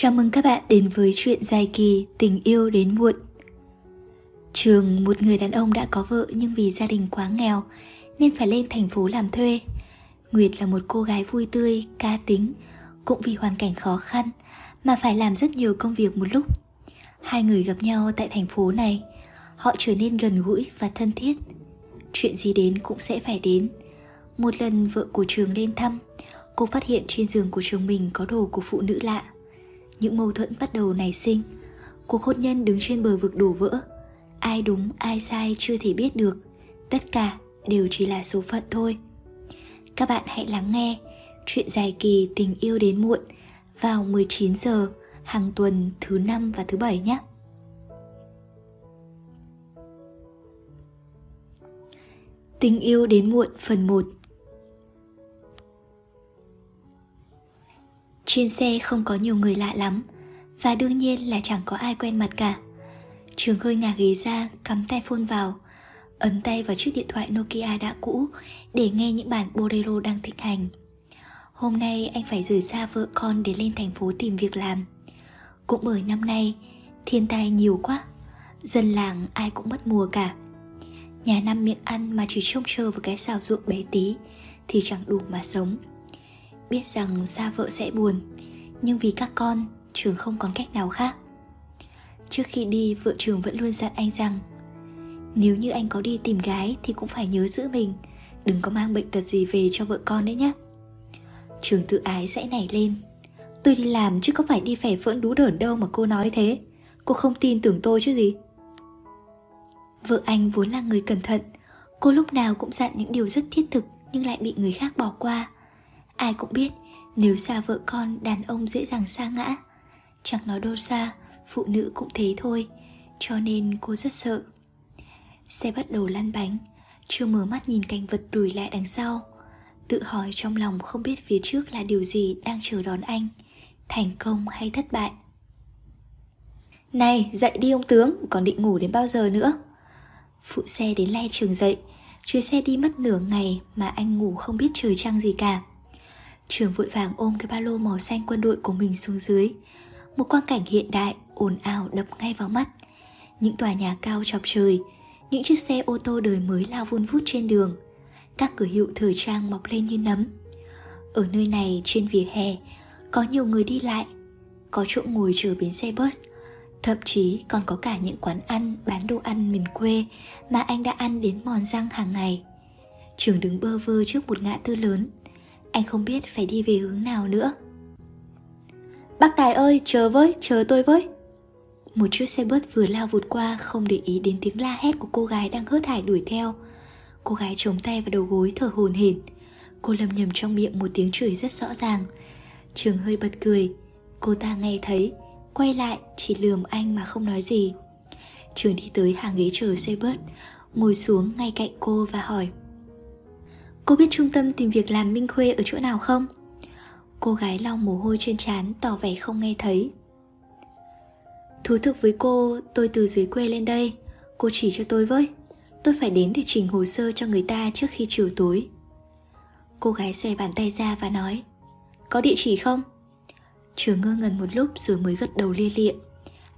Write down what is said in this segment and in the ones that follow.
Chào mừng các bạn đến với chuyện dài kỳ Tình yêu đến muộn. Trường một người đàn ông đã có vợ nhưng vì gia đình quá nghèo nên phải lên thành phố làm thuê. Nguyệt là một cô gái vui tươi, cá tính, cũng vì hoàn cảnh khó khăn mà phải làm rất nhiều công việc một lúc. Hai người gặp nhau tại thành phố này, họ trở nên gần gũi và thân thiết. Chuyện gì đến cũng sẽ phải đến. Một lần vợ của Trường lên thăm, cô phát hiện trên giường của trường mình có đồ của phụ nữ lạ những mâu thuẫn bắt đầu nảy sinh. Cuộc hôn nhân đứng trên bờ vực đổ vỡ. Ai đúng, ai sai chưa thể biết được. Tất cả đều chỉ là số phận thôi. Các bạn hãy lắng nghe chuyện dài kỳ tình yêu đến muộn vào 19 giờ hàng tuần thứ năm và thứ bảy nhé. Tình yêu đến muộn phần 1 Trên xe không có nhiều người lạ lắm, Và đương nhiên là chẳng có ai quen mặt cả. Trường hơi ngả ghế ra, Cắm tay phone vào, Ấn tay vào chiếc điện thoại Nokia đã cũ Để nghe những bản bolero đang thịnh hành. Hôm nay anh phải rời xa vợ con Để lên thành phố tìm việc làm. Cũng bởi năm nay, Thiên tai nhiều quá, Dân làng ai cũng mất mùa cả. Nhà năm miệng ăn mà chỉ trông chờ vào cái xào ruộng bé tí Thì chẳng đủ mà sống biết rằng xa vợ sẽ buồn, nhưng vì các con, trường không còn cách nào khác. Trước khi đi, vợ trường vẫn luôn dặn anh rằng, nếu như anh có đi tìm gái thì cũng phải nhớ giữ mình, đừng có mang bệnh tật gì về cho vợ con đấy nhé. Trường tự ái sẽ nảy lên, tôi đi làm chứ có phải đi phẻ phỡn đú đởn đâu mà cô nói thế, cô không tin tưởng tôi chứ gì. Vợ anh vốn là người cẩn thận, cô lúc nào cũng dặn những điều rất thiết thực nhưng lại bị người khác bỏ qua. Ai cũng biết, nếu xa vợ con, đàn ông dễ dàng xa ngã. Chẳng nói đâu xa, Phụ nữ cũng thế thôi, Cho nên cô rất sợ. Xe bắt đầu lăn bánh, Chưa mở mắt nhìn cảnh vật đùi lại đằng sau. Tự hỏi trong lòng không biết phía trước là điều gì đang chờ đón anh, Thành công hay thất bại. Này, dậy đi ông tướng, Còn định ngủ đến bao giờ nữa? Phụ xe đến le trường dậy, Chuyến xe đi mất nửa ngày Mà anh ngủ không biết trời trăng gì cả. Trường vội vàng ôm cái ba lô màu xanh quân đội của mình xuống dưới. Một quang cảnh hiện đại, ồn ào đập ngay vào mắt. Những tòa nhà cao chọc trời, Những chiếc xe ô tô đời mới lao vun vút trên đường. Các cửa hiệu thời trang mọc lên như nấm. Ở nơi này, trên vỉa hè, Có nhiều người đi lại, Có chỗ ngồi chờ bến xe bus. Thậm chí còn có cả những quán ăn, bán đồ ăn miền quê Mà anh đã ăn đến mòn răng hàng ngày. Trường đứng bơ vơ trước một ngã tư lớn anh không biết phải đi về hướng nào nữa. Bác Tài ơi chờ với chờ tôi với. Một chiếc xe bớt vừa lao vụt qua Không để ý đến tiếng la hét của cô gái Đang hớt hải đuổi theo. Cô gái chống tay vào đầu gối thở hồn hển. Cô lầm nhầm trong miệng một tiếng chửi rất rõ ràng. Trường hơi bật cười. Cô ta nghe thấy Quay lại chỉ lườm anh mà không nói gì. Trường đi tới hàng ghế chờ xe bớt, Ngồi xuống ngay cạnh cô và hỏi Cô biết trung tâm tìm việc làm Minh Khuê ở chỗ nào không? Cô gái lau mồ hôi trên trán tỏ vẻ không nghe thấy. Thú thực với cô, tôi từ dưới quê lên đây. Cô chỉ cho tôi với. Tôi phải đến để chỉnh hồ sơ cho người ta trước khi chiều tối. Cô gái xòe bàn tay ra và nói Có địa chỉ không? Trường ngơ ngẩn một lúc rồi mới gật đầu lia lịa.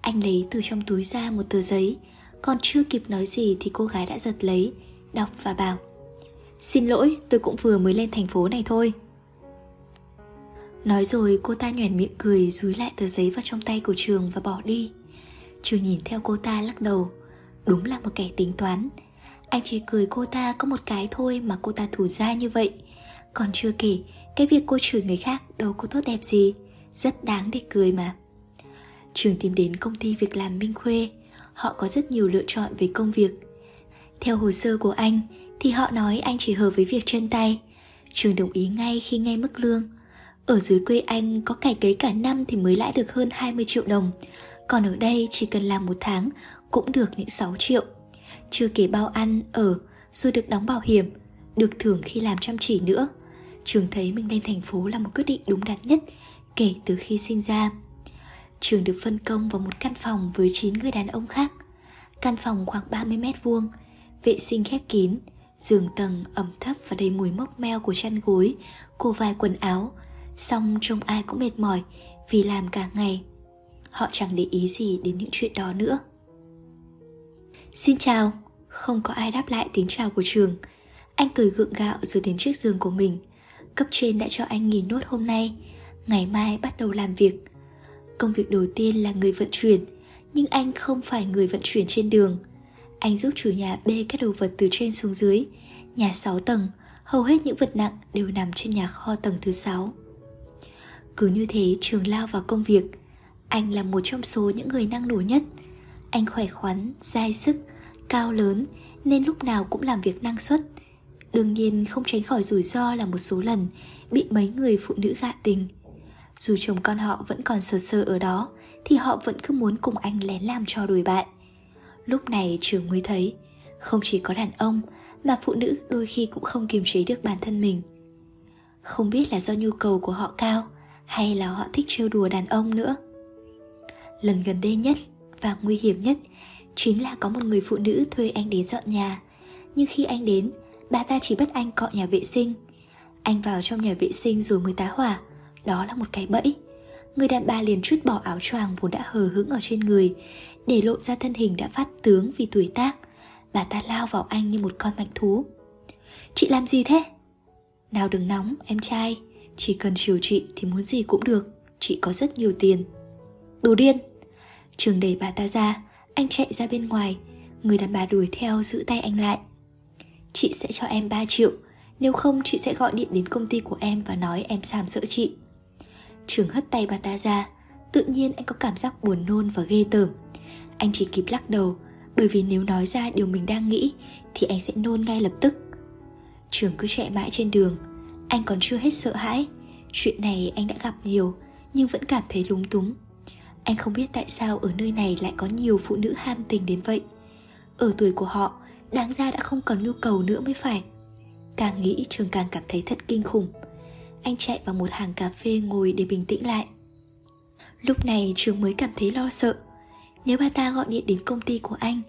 Anh lấy từ trong túi ra một tờ giấy. Còn chưa kịp nói gì thì cô gái đã giật lấy Đọc và bảo Xin lỗi, tôi cũng vừa mới lên thành phố này thôi. Nói rồi cô ta nhoẻn miệng cười Dúi lại tờ giấy vào trong tay của Trường và bỏ đi. Trường nhìn theo cô ta lắc đầu. Đúng là một kẻ tính toán. Anh chỉ cười cô ta có một cái thôi Mà cô ta thủ ra như vậy. Còn chưa kể Cái việc cô chửi người khác đâu có tốt đẹp gì. Rất đáng để cười mà. Trường tìm đến công ty việc làm Minh Khuê. Họ có rất nhiều lựa chọn về công việc. Theo hồ sơ của anh thì họ nói anh chỉ hợp với việc chân tay. Trường đồng ý ngay khi nghe mức lương. Ở dưới quê anh có cải cấy cả năm thì mới lãi được hơn 20 triệu đồng. Còn ở đây chỉ cần làm một tháng cũng được những 6 triệu. Chưa kể bao ăn, ở, rồi được đóng bảo hiểm, được thưởng khi làm chăm chỉ nữa. Trường thấy mình lên thành phố là một quyết định đúng đắn nhất kể từ khi sinh ra. Trường được phân công vào một căn phòng với 9 người đàn ông khác. Căn phòng khoảng 30 mét vuông, vệ sinh khép kín, giường tầng ẩm thấp và đầy mùi mốc meo của chăn gối, cô vài quần áo. Xong trông ai cũng mệt mỏi vì làm cả ngày. Họ chẳng để ý gì đến những chuyện đó nữa Xin chào Không có ai đáp lại tiếng chào của trường Anh cười gượng gạo rồi đến chiếc giường của mình Cấp trên đã cho anh nghỉ nốt hôm nay Ngày mai bắt đầu làm việc Công việc đầu tiên là người vận chuyển Nhưng anh không phải người vận chuyển trên đường anh giúp chủ nhà bê các đồ vật từ trên xuống dưới. Nhà 6 tầng Hầu hết những vật nặng đều nằm trên nhà kho tầng thứ 6 Cứ như thế trường lao vào công việc. Anh là một trong số những người năng nổ nhất. Anh khỏe khoắn, dai sức, cao lớn Nên lúc nào cũng làm việc năng suất. Đương nhiên không tránh khỏi rủi ro là một số lần Bị mấy người phụ nữ gạ tình. Dù chồng con họ vẫn còn sờ sờ ở đó Thì họ vẫn cứ muốn cùng anh lén làm cho đuổi bạn. Lúc này trường mới thấy, Không chỉ có đàn ông Mà phụ nữ đôi khi cũng không kiềm chế được bản thân mình. Không biết là do nhu cầu của họ cao Hay là họ thích trêu đùa đàn ông nữa. Lần gần đây nhất và nguy hiểm nhất Chính là có một người phụ nữ thuê anh đến dọn nhà. Nhưng khi anh đến, bà ta chỉ bắt anh cọ nhà vệ sinh. Anh vào trong nhà vệ sinh rồi mới tá hỏa, Đó là một cái bẫy. Người đàn bà liền trút bỏ áo choàng vốn đã hờ hững ở trên người để lộ ra thân hình đã phát tướng vì tuổi tác. Bà ta lao vào anh như một con mạch thú. Chị làm gì thế? Nào đừng nóng, em trai. Chỉ cần chiều chị thì muốn gì cũng được. Chị có rất nhiều tiền. Đồ điên. Trường đẩy bà ta ra. Anh chạy ra bên ngoài. Người đàn bà đuổi theo giữ tay anh lại. Chị sẽ cho em 3 triệu. Nếu không, chị sẽ gọi điện đến công ty của em Và nói em sàm sỡ chị. Trường hất tay bà ta ra. Tự nhiên anh có cảm giác buồn nôn và ghê tởm. Anh chỉ kịp lắc đầu, Bởi vì nếu nói ra điều mình đang nghĩ, Thì anh sẽ nôn ngay lập tức. Trường cứ chạy mãi trên đường. Anh còn chưa hết sợ hãi. Chuyện này anh đã gặp nhiều, Nhưng vẫn cảm thấy lúng túng. Anh không biết tại sao ở nơi này lại có nhiều phụ nữ ham tình đến vậy. Ở tuổi của họ, đáng ra đã không còn nhu cầu nữa mới phải. Càng nghĩ, trường càng cảm thấy thật kinh khủng. Anh chạy vào một hàng cà phê ngồi để bình tĩnh lại. Lúc này, trường mới cảm thấy lo sợ nếu bà ta gọi điện đến công ty của anh,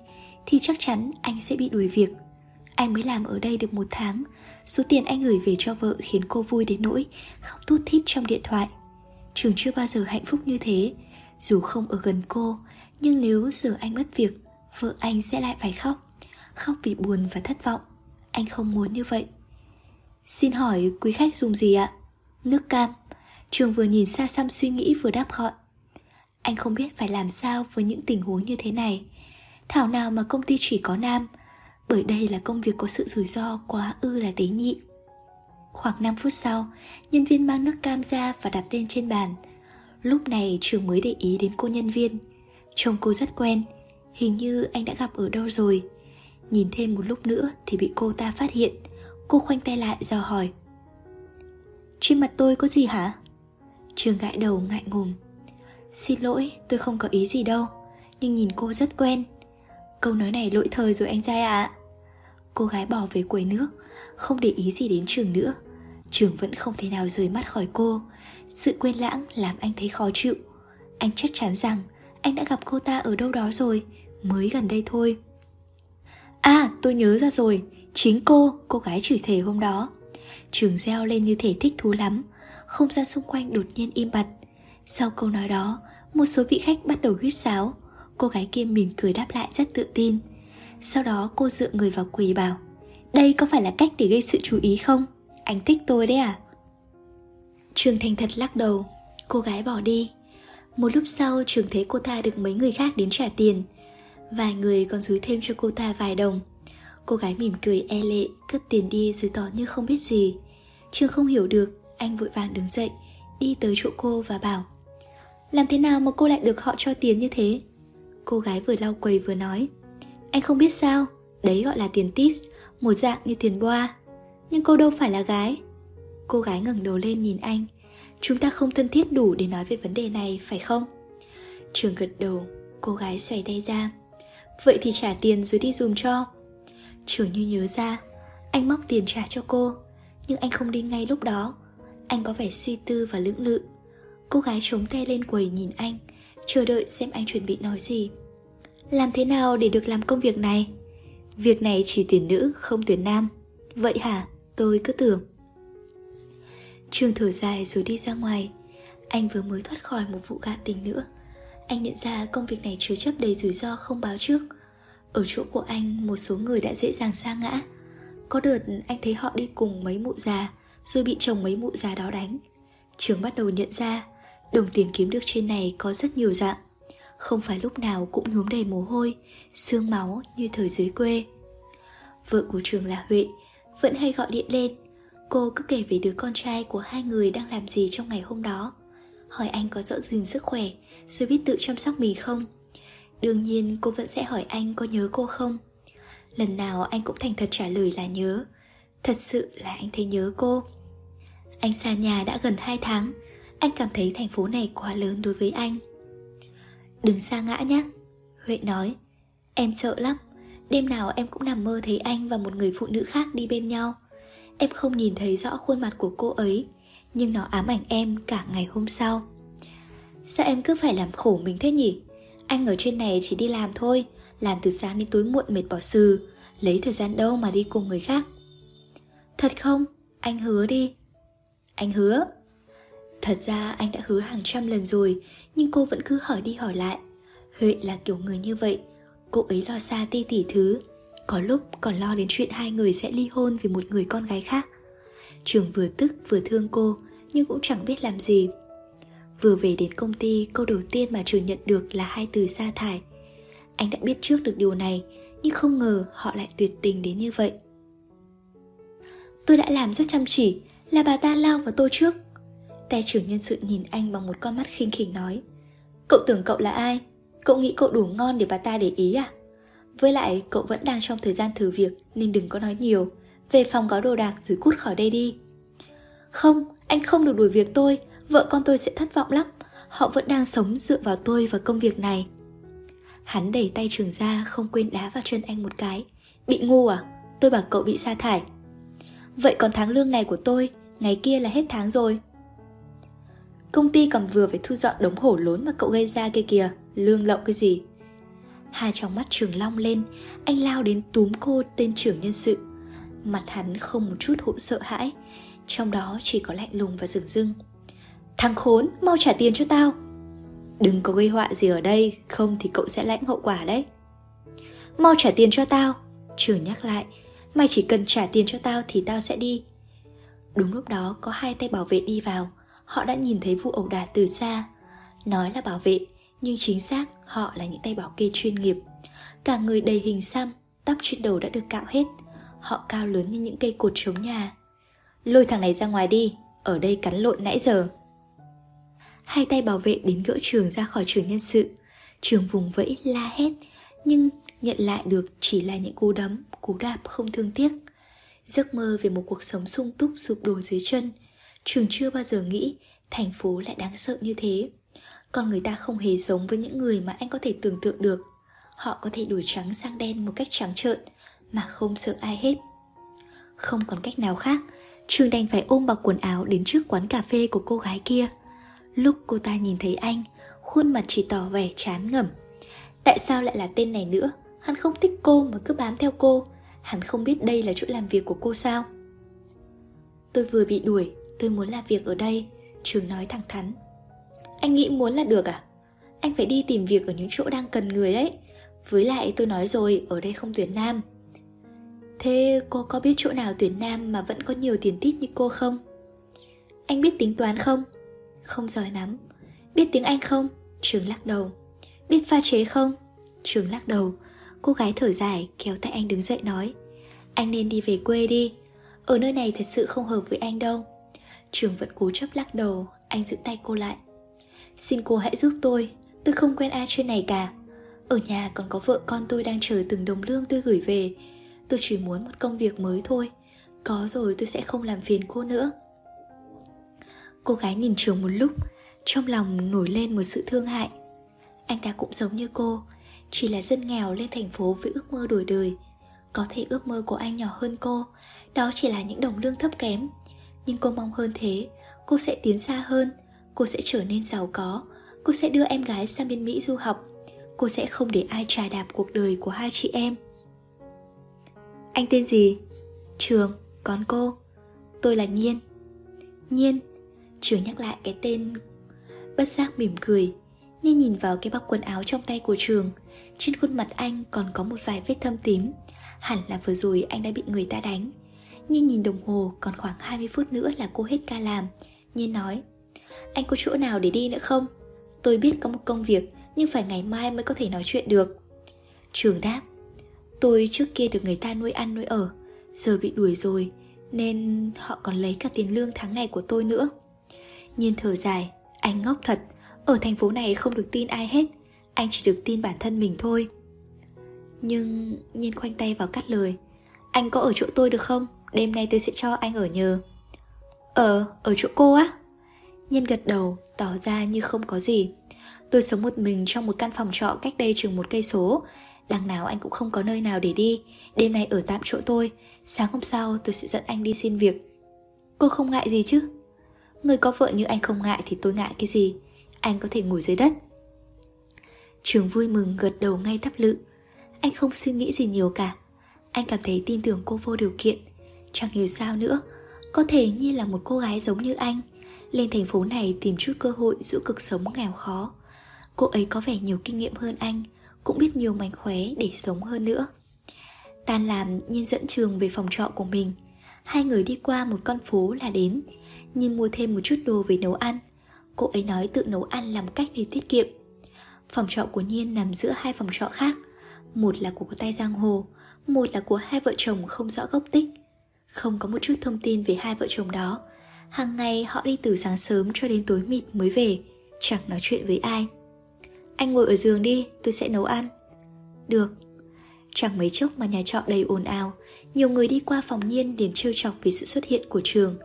thì chắc chắn anh sẽ bị đuổi việc. Anh mới làm ở đây được một tháng, số tiền anh gửi về cho vợ khiến cô vui đến nỗi khóc thút thít trong điện thoại. Trường chưa bao giờ hạnh phúc như thế. Dù không ở gần cô, nhưng nếu giờ anh mất việc, vợ anh sẽ lại phải khóc. Khóc vì buồn và thất vọng. Anh không muốn như vậy. Xin hỏi quý khách dùng gì ạ? Nước cam. Trường vừa nhìn xa xăm suy nghĩ vừa đáp gọn anh không biết phải làm sao với những tình huống như thế này. Thảo nào mà công ty chỉ có nam, bởi đây là công việc có sự rủi ro quá ư là tế nhị. Khoảng 5 phút sau, nhân viên mang nước cam ra và đặt tên trên bàn. Lúc này trường mới để ý đến cô nhân viên. Trông cô rất quen, hình như anh đã gặp ở đâu rồi. Nhìn thêm một lúc nữa thì bị cô ta phát hiện. Cô khoanh tay lại dò hỏi. Trên mặt tôi có gì hả? Trường gãi đầu ngại ngùng. Xin lỗi tôi không có ý gì đâu Nhưng nhìn cô rất quen. Câu nói này lỗi thời rồi anh trai ạ. À. Cô gái bỏ về quầy nước Không để ý gì đến trường nữa. Trường vẫn không thể nào rời mắt khỏi cô. Sự quên lãng làm anh thấy khó chịu. Anh chắc chắn rằng Anh đã gặp cô ta ở đâu đó rồi Mới gần đây thôi. À tôi nhớ ra rồi Chính cô, cô gái chửi thề hôm đó. Trường reo lên như thể thích thú lắm Không gian xung quanh đột nhiên im bặt. Sau câu nói đó một số vị khách bắt đầu huyết sáo. Cô gái kia mỉm cười đáp lại rất tự tin. Sau đó cô dựa người vào quỳ bảo, Đây có phải là cách để gây sự chú ý không? Anh thích tôi đấy à? Trường thành thật lắc đầu. Cô gái bỏ đi. Một lúc sau, trường thấy cô ta được mấy người khác đến trả tiền. Vài người còn rúi thêm cho cô ta vài đồng. Cô gái mỉm cười e lệ cướp tiền đi rồi tỏ như không biết gì. Trường không hiểu được, Anh vội vàng đứng dậy, Đi tới chỗ cô và bảo làm thế nào mà cô lại được họ cho tiền như thế? Cô gái vừa lau quầy vừa nói. Anh không biết sao, Đấy gọi là tiền tips, Một dạng như tiền boa. Nhưng cô đâu phải là gái. Cô gái ngẩng đầu lên nhìn anh. Chúng ta không thân thiết đủ để nói về vấn đề này, phải không? Trường gật đầu, Cô gái xoay tay ra. Vậy thì trả tiền rồi đi dùm cho. Trường như nhớ ra, Anh móc tiền trả cho cô. Nhưng anh không đi ngay lúc đó. Anh có vẻ suy tư và lưỡng lự. Cô gái chống tay lên quầy nhìn anh, Chờ đợi xem anh chuẩn bị nói gì. Làm thế nào để được làm công việc này? Việc này chỉ tuyển nữ, không tuyển nam. Vậy hả? Tôi cứ tưởng. Trường thở dài rồi đi ra ngoài. Anh vừa mới thoát khỏi một vụ gạ tình nữa. Anh nhận ra công việc này chứa chấp đầy rủi ro không báo trước. Ở chỗ của anh, một số người đã dễ dàng sa ngã. Có đợt anh thấy họ đi cùng mấy mụ già, Rồi bị chồng mấy mụ già đó đánh. Trường bắt đầu nhận ra Đồng tiền kiếm được trên này có rất nhiều dạng. Không phải lúc nào cũng nhuốm đầy mồ hôi, Xương máu như thời dưới quê. Vợ của trường là Huệ, Vẫn hay gọi điện lên. Cô cứ kể về đứa con trai của hai người đang làm gì trong ngày hôm đó. Hỏi anh có rõ gìn sức khỏe, Rồi biết tự chăm sóc mình không? Đương nhiên cô vẫn sẽ hỏi anh có nhớ cô không? Lần nào anh cũng thành thật trả lời là nhớ. Thật sự là anh thấy nhớ cô. Anh xa nhà đã gần 2 tháng anh cảm thấy thành phố này quá lớn đối với anh. Đừng xa ngã nhé, Huệ nói. Em sợ lắm. Đêm nào em cũng nằm mơ thấy anh và một người phụ nữ khác đi bên nhau. Em không nhìn thấy rõ khuôn mặt của cô ấy, Nhưng nó ám ảnh em cả ngày hôm sau. Sao em cứ phải làm khổ mình thế nhỉ? Anh ở trên này chỉ đi làm thôi, Làm từ sáng đến tối muộn mệt bỏ sừ Lấy thời gian đâu mà đi cùng người khác. Thật không? Anh hứa đi. Anh hứa. Thật ra anh đã hứa hàng trăm lần rồi, Nhưng cô vẫn cứ hỏi đi hỏi lại. Huệ là kiểu người như vậy, Cô ấy lo xa ti tỉ thứ. Có lúc còn lo đến chuyện hai người sẽ ly hôn Vì một người con gái khác. Trường vừa tức vừa thương cô, Nhưng cũng chẳng biết làm gì. Vừa về đến công ty, Câu đầu tiên mà trường nhận được là hai từ sa thải. Anh đã biết trước được điều này, Nhưng không ngờ họ lại tuyệt tình đến như vậy. Tôi đã làm rất chăm chỉ, Là bà ta lao vào tôi trước. Tay trưởng nhân sự nhìn anh bằng một con mắt khinh khỉnh nói Cậu tưởng cậu là ai? Cậu nghĩ cậu đủ ngon để bà ta để ý à? Với lại cậu vẫn đang trong thời gian thử việc Nên đừng có nói nhiều. Về phòng gói đồ đạc rồi cút khỏi đây đi. Không, anh không được đuổi việc tôi. Vợ con tôi sẽ thất vọng lắm. Họ vẫn đang sống dựa vào tôi và công việc này. Hắn đẩy tay trường ra Không quên đá vào chân anh một cái. Bị ngu à? Tôi bảo cậu bị sa thải. Vậy còn tháng lương này của tôi Ngày kia là hết tháng rồi. Công ty còn vừa phải thu dọn đống hổ lốn mà cậu gây ra kia kìa Lương lậu cái gì? Hai trong mắt trường long lên Anh lao đến túm cô tên trưởng nhân sự. Mặt hắn không một chút hỗn sợ hãi Trong đó chỉ có lạnh lùng và rừng rưng. Thằng khốn, mau trả tiền cho tao. Đừng có gây họa gì ở đây Không thì cậu sẽ lãnh hậu quả đấy. Mau trả tiền cho tao. Trường nhắc lại Mày chỉ cần trả tiền cho tao thì tao sẽ đi. Đúng lúc đó có hai tay bảo vệ đi vào. Họ đã nhìn thấy vụ ẩu đả từ xa. Nói là bảo vệ, Nhưng chính xác họ là những tay bảo kê chuyên nghiệp. Cả người đầy hình xăm, Tóc trên đầu đã được cạo hết. Họ cao lớn như những cây cột chống nhà. Lôi thằng này ra ngoài đi, Ở đây cắn lộn nãy giờ. Hai tay bảo vệ đến gỡ trường ra khỏi trường nhân sự. Trường vùng vẫy la hét, Nhưng nhận lại được chỉ là những cú đấm, Cú đạp không thương tiếc. Giấc mơ về một cuộc sống sung túc sụp đổ dưới chân Trường chưa bao giờ nghĩ thành phố lại đáng sợ như thế. Còn người ta không hề giống với những người mà anh có thể tưởng tượng được. Họ có thể đổi trắng sang đen một cách trắng trợn, Mà không sợ ai hết. Không còn cách nào khác Trường đành phải ôm bọc quần áo đến trước quán cà phê của cô gái kia. Lúc cô ta nhìn thấy anh, Khuôn mặt chỉ tỏ vẻ chán ngẩm. Tại sao lại là tên này nữa? Hắn không thích cô mà cứ bám theo cô. Hắn không biết đây là chỗ làm việc của cô sao? Tôi vừa bị đuổi Tôi muốn làm việc ở đây, Trường nói thẳng thắn. Anh nghĩ muốn là được à? Anh phải đi tìm việc ở những chỗ đang cần người ấy. Với lại tôi nói rồi, Ở đây không tuyển nam. Thế cô có biết chỗ nào tuyển nam Mà vẫn có nhiều tiền tít như cô không? Anh biết tính toán không? Không giỏi lắm. Biết tiếng Anh không? Trường lắc đầu. Biết pha chế không? Trường lắc đầu. Cô gái thở dài, kéo tay anh đứng dậy nói, Anh nên đi về quê đi. Ở nơi này thật sự không hợp với anh đâu. Trường vẫn cố chấp lắc đầu, Anh giữ tay cô lại. Xin cô hãy giúp tôi Tôi không quen ai trên này cả. Ở nhà còn có vợ con tôi đang chờ từng đồng lương tôi gửi về. Tôi chỉ muốn một công việc mới thôi, Có rồi tôi sẽ không làm phiền cô nữa. Cô gái nhìn trường một lúc, Trong lòng nổi lên một sự thương hại. Anh ta cũng giống như cô, Chỉ là dân nghèo lên thành phố với ước mơ đổi đời. Có thể ước mơ của anh nhỏ hơn cô, Đó chỉ là những đồng lương thấp kém nhưng cô mong hơn thế. Cô sẽ tiến xa hơn. Cô sẽ trở nên giàu có. Cô sẽ đưa em gái sang bên Mỹ du học. Cô sẽ không để ai trà đạp cuộc đời của hai chị em. Anh tên gì? Trường, còn cô? Tôi là Nhiên. Nhiên Trường nhắc lại cái tên. Bất giác mỉm cười. Nhiên nhìn vào cái bọc quần áo trong tay của trường. Trên khuôn mặt anh còn có một vài vết thâm tím. Hẳn là vừa rồi anh đã bị người ta đánh nhưng nhìn đồng hồ, còn khoảng 20 phút nữa là cô hết ca làm Nhiên nói, Anh có chỗ nào để đi nữa không? Tôi biết có một công việc, Nhưng phải ngày mai mới có thể nói chuyện được Trường đáp, Tôi trước kia được người ta nuôi ăn nuôi ở, Giờ bị đuổi rồi, Nên họ còn lấy cả tiền lương tháng ngày của tôi nữa Nhiên thở dài, Anh ngốc thật, Ở thành phố này không được tin ai hết, Anh chỉ được tin bản thân mình thôi Nhưng Nhiên khoanh tay vào cắt lời, Anh có ở chỗ tôi được không? Đêm nay tôi sẽ cho anh ở nhờ. Ờ, ở chỗ cô á? nhân gật đầu, tỏ ra như không có gì. Tôi sống một mình trong một căn phòng trọ cách đây chừng một cây số. Đằng nào anh cũng không có nơi nào để đi. Đêm nay ở tạm chỗ tôi. Sáng hôm sau tôi sẽ dẫn anh đi xin việc. Cô không ngại gì chứ? Người có vợ như anh không ngại thì tôi ngại cái gì? Anh có thể ngồi dưới đất. Trường vui mừng gật đầu ngay thắp lự. Anh không suy nghĩ gì nhiều cả. Anh cảm thấy tin tưởng cô vô điều kiện. Chẳng hiểu sao nữa. Có thể như là một cô gái giống như anh. Lên thành phố này tìm chút cơ hội giữa cực sống nghèo khó. Cô ấy có vẻ nhiều kinh nghiệm hơn anh, Cũng biết nhiều mánh khóe để sống hơn nữa. Tan làm Nhiên dẫn trường về phòng trọ của mình. Hai người đi qua một con phố là đến Nhiên mua thêm một chút đồ về nấu ăn. Cô ấy nói tự nấu ăn làm cách để tiết kiệm. Phòng trọ của Nhiên nằm giữa hai phòng trọ khác. Một là của tay giang hồ, Một là của hai vợ chồng không rõ gốc tích. Không có một chút thông tin về hai vợ chồng đó. Hàng ngày họ đi từ sáng sớm cho đến tối mịt mới về Chẳng nói chuyện với ai. Anh ngồi ở giường đi, tôi sẽ nấu ăn. Được. Chẳng mấy chốc mà nhà trọ đầy ồn ào Nhiều người đi qua phòng Nhiên liền trêu chọc vì sự xuất hiện của trường.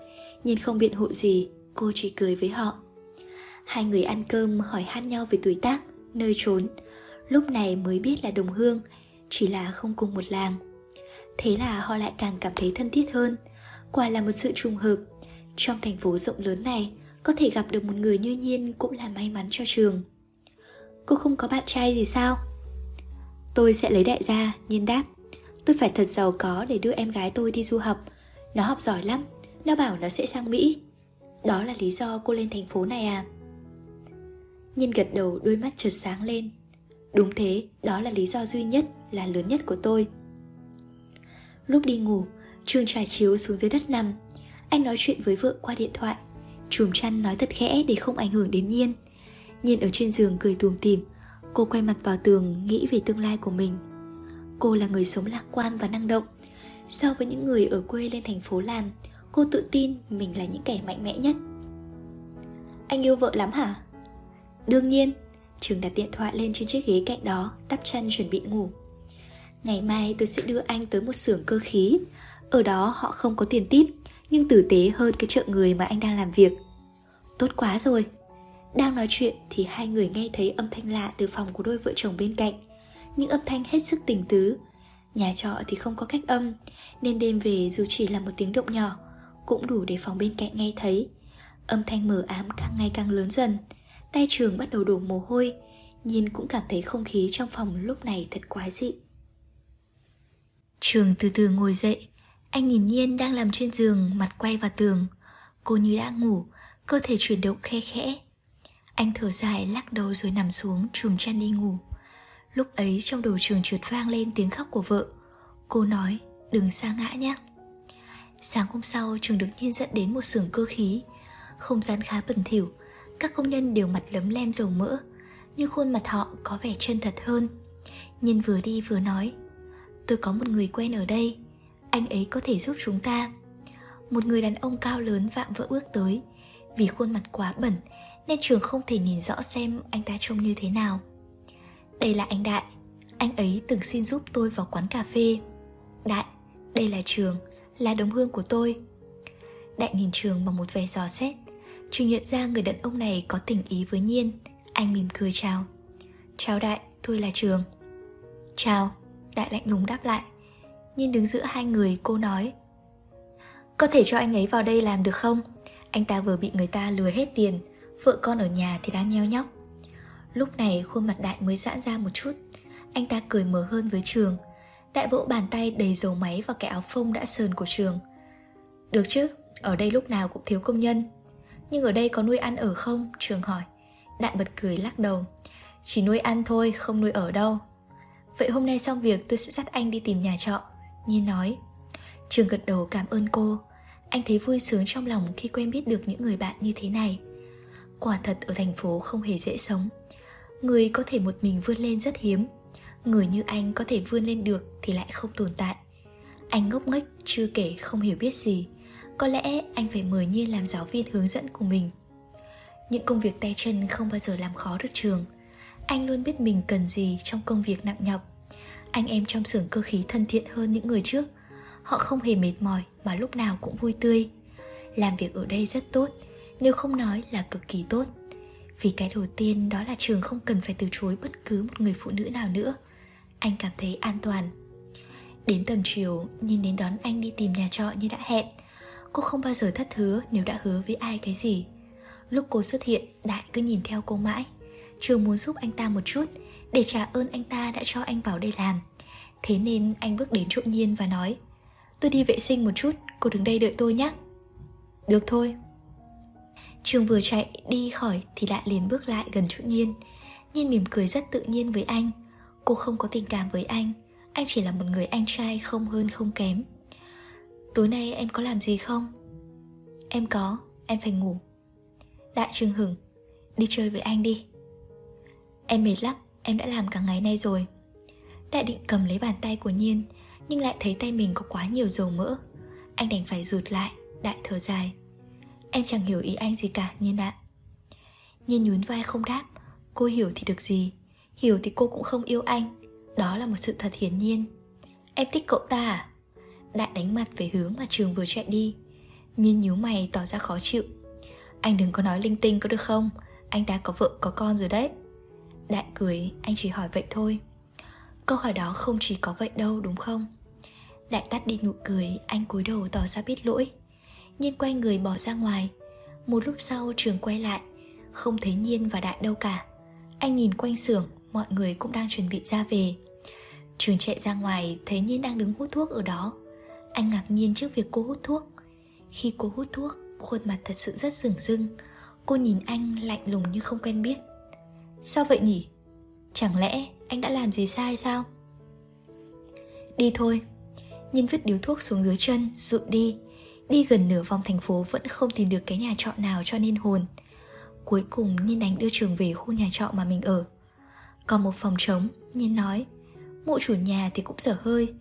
Nhiên không biện hộ gì Cô chỉ cười với họ. Hai người ăn cơm hỏi han nhau về tuổi tác Nơi trốn. Lúc này mới biết là đồng hương Chỉ là không cùng một làng. Thế là họ lại càng cảm thấy thân thiết hơn. Quả là một sự trùng hợp. Trong thành phố rộng lớn này Có thể gặp được một người như Nhiên Cũng là may mắn cho trường. Cô không có bạn trai gì sao? Tôi sẽ lấy đại gia, nhiên đáp. Tôi phải thật giàu có để đưa em gái tôi đi du học. Nó học giỏi lắm Nó bảo nó sẽ sang Mỹ. Đó là lý do cô lên thành phố này à? Nhiên gật đầu đôi mắt chợt sáng lên. Đúng thế, đó là lý do duy nhất Là lớn nhất của tôi. Lúc đi ngủ, Trương trải chiếu xuống dưới đất nằm. Anh nói chuyện với vợ qua điện thoại. Chùm chăn nói thật khẽ để không ảnh hưởng đến Nhiên. Nhiên ở trên giường cười tùm tìm Cô quay mặt vào tường, nghĩ về tương lai của mình. Cô là người sống lạc quan và năng động. So với những người ở quê lên thành phố làm, Cô tự tin mình là những kẻ mạnh mẽ nhất. Anh yêu vợ lắm hả? Đương nhiên. Trường đặt điện thoại lên trên chiếc ghế cạnh đó, Đắp chăn chuẩn bị ngủ. Ngày mai tôi sẽ đưa anh tới một xưởng cơ khí. Ở đó họ không có tiền tip, Nhưng tử tế hơn cái chợ người mà anh đang làm việc. Tốt quá rồi. Đang nói chuyện thì hai người nghe thấy âm thanh lạ từ phòng của đôi vợ chồng bên cạnh. Những âm thanh hết sức tình tứ. Nhà trọ thì không có cách âm, Nên đêm về dù chỉ là một tiếng động nhỏ, Cũng đủ để phòng bên cạnh nghe thấy. Âm thanh mờ ám càng ngày càng lớn dần. Tay trường bắt đầu đổ mồ hôi, Nhìn cũng cảm thấy không khí trong phòng lúc này thật quái dị. Trường từ từ ngồi dậy. Anh nhìn Nhiên đang nằm trên giường, Mặt quay vào tường. Cô như đã ngủ, Cơ thể chuyển động khe khẽ. Anh thở dài, lắc đầu rồi nằm xuống, trùm chăn đi ngủ. Lúc ấy trong đầu trường trượt vang lên tiếng khóc của vợ. Cô nói, đừng xa ngã nhé. Sáng hôm sau, trường được nhiên dẫn đến một xưởng cơ khí. Không gian khá bẩn thỉu, Các công nhân đều mặt lấm lem dầu mỡ, Nhưng khuôn mặt họ có vẻ chân thật hơn. Nhiên vừa đi vừa nói Tôi có một người quen ở đây Anh ấy có thể giúp chúng ta Một người đàn ông cao lớn vạm vỡ bước tới Vì khuôn mặt quá bẩn nên trường không thể nhìn rõ xem anh ta trông như thế nào. Đây là anh Đại, anh ấy từng xin giúp tôi vào quán cà phê. Đại, đây là trường, là đồng hương của tôi. Đại nhìn trường bằng một vẻ dò xét. Trường nhận ra người đàn ông này có tình ý với Nhiên. Anh mỉm cười chào. Chào Đại, tôi là Trường. Chào, Đại lạnh lùng đáp lại. Nhiên đứng giữa hai người cô nói. Có thể cho anh ấy vào đây làm được không? Anh ta vừa bị người ta lừa hết tiền Vợ con ở nhà thì đang nheo nhóc Lúc này khuôn mặt đại mới giãn ra một chút Anh ta cười mở hơn với trường Đại vỗ bàn tay đầy dầu máy vào cái áo phông đã sờn của trường Được chứ, ở đây lúc nào cũng thiếu công nhân Nhưng ở đây có nuôi ăn ở không? Trường hỏi Đại bật cười lắc đầu Chỉ nuôi ăn thôi, không nuôi ở đâu Vậy hôm nay xong việc, tôi sẽ dắt anh đi tìm nhà trọ. Nhiên nói. Trường gật đầu cảm ơn cô. Anh thấy vui sướng trong lòng khi quen biết được những người bạn như thế này. Quả thật ở thành phố không hề dễ sống. Người có thể một mình vươn lên rất hiếm. Người như anh có thể vươn lên được thì lại không tồn tại. Anh ngốc nghếch, chưa kể không hiểu biết gì. Có lẽ anh phải mời Nhiên làm giáo viên hướng dẫn của mình. Những công việc tay chân không bao giờ làm khó được trường. Anh luôn biết mình cần gì trong công việc nặng nhọc. Anh em trong xưởng cơ khí thân thiện hơn những người trước. Họ không hề mệt mỏi mà lúc nào cũng vui tươi. Làm việc ở đây rất tốt Nếu không nói là cực kỳ tốt. Vì cái đầu tiên đó là trường không cần phải từ chối bất cứ một người phụ nữ nào nữa. Anh cảm thấy an toàn. Đến tầm chiều, nhìn đến đón anh đi tìm nhà trọ như đã hẹn Cô không bao giờ thất hứa nếu đã hứa với ai cái gì. Lúc cô xuất hiện, Đại cứ nhìn theo cô mãi. Trường muốn giúp anh ta một chút Để trả ơn anh ta đã cho anh vào đây làm. Thế nên anh bước đến chỗ Nhiên và nói Tôi đi vệ sinh một chút, cô đứng đây đợi tôi nhé. Được thôi. Trường vừa chạy đi khỏi thì lại liền bước lại gần chỗ Nhiên. Nhiên mỉm cười rất tự nhiên với anh. Cô không có tình cảm với anh Anh chỉ là một người anh trai không hơn không kém. Tối nay em có làm gì không? Em có, em phải ngủ. Đại Trương hửng Đi chơi với anh đi. Em mệt lắm, em đã làm cả ngày nay rồi. Đại định cầm lấy bàn tay của Nhiên nhưng lại thấy tay mình có quá nhiều dầu mỡ. Anh đành phải rụt lại đại thở dài. Em chẳng hiểu ý anh gì cả nhiên ạ. Nhiên nhún vai không đáp cô hiểu thì được gì hiểu thì cô cũng không yêu anh. Đó là một sự thật hiển nhiên. Em thích cậu ta à? Đại đánh mặt về hướng mà trường vừa chạy đi. Nhiên nhíu mày tỏ ra khó chịu. Anh đừng có nói linh tinh có được không? Anh ta có vợ có con rồi đấy đại cười, anh chỉ hỏi vậy thôi. Câu hỏi đó không chỉ có vậy đâu, đúng không? Đại tắt đi nụ cười, Anh cúi đầu tỏ ra biết lỗi. Nhiên quay người bỏ ra ngoài. Một lúc sau, trường quay lại. Không thấy Nhiên và Đại đâu cả. Anh nhìn quanh xưởng, Mọi người cũng đang chuẩn bị ra về. Trường chạy ra ngoài, Thấy Nhiên đang đứng hút thuốc ở đó. Anh ngạc nhiên trước việc cô hút thuốc. Khi cô hút thuốc, Khuôn mặt thật sự rất rừng rưng. Cô nhìn anh lạnh lùng như không quen biết. Sao vậy nhỉ? Chẳng lẽ anh đã làm gì sai sao? Đi thôi. Nhiên vứt điếu thuốc xuống dưới chân, rụi đi. Đi gần nửa vòng thành phố vẫn không tìm được cái nhà trọ nào cho nên hồn. Cuối cùng Nhiên đành đưa trường về khu nhà trọ mà mình ở. Còn một phòng trống, Nhiên nói Mụ chủ nhà thì cũng dở hơi.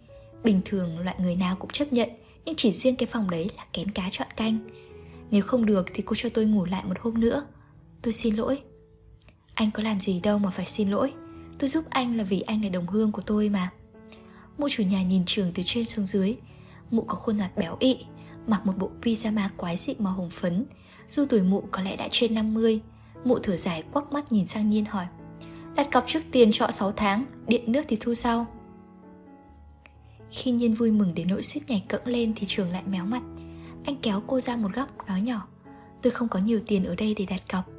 Bình thường loại người nào cũng chấp nhận Nhưng chỉ riêng cái phòng đấy là kén cá chọn canh. Nếu không được thì cô cho tôi ngủ lại một hôm nữa. Tôi xin lỗi. Anh có làm gì đâu mà phải xin lỗi. Tôi giúp anh là vì anh là đồng hương của tôi mà. Mụ chủ nhà nhìn trường từ trên xuống dưới. Mụ có khuôn mặt béo ị, Mặc một bộ pyjama quái dị màu hồng phấn. Dù tuổi mụ có lẽ đã trên 50 Mụ thở dài quắc mắt nhìn sang Nhiên hỏi, Đặt cọc trước tiền trọ 6 tháng, Điện nước thì thu sau? Khi Nhiên vui mừng đến nỗi suýt nhảy cẫng lên Thì trường lại méo mặt. Anh kéo cô ra một góc, nói nhỏ, Tôi không có nhiều tiền ở đây để đặt cọc.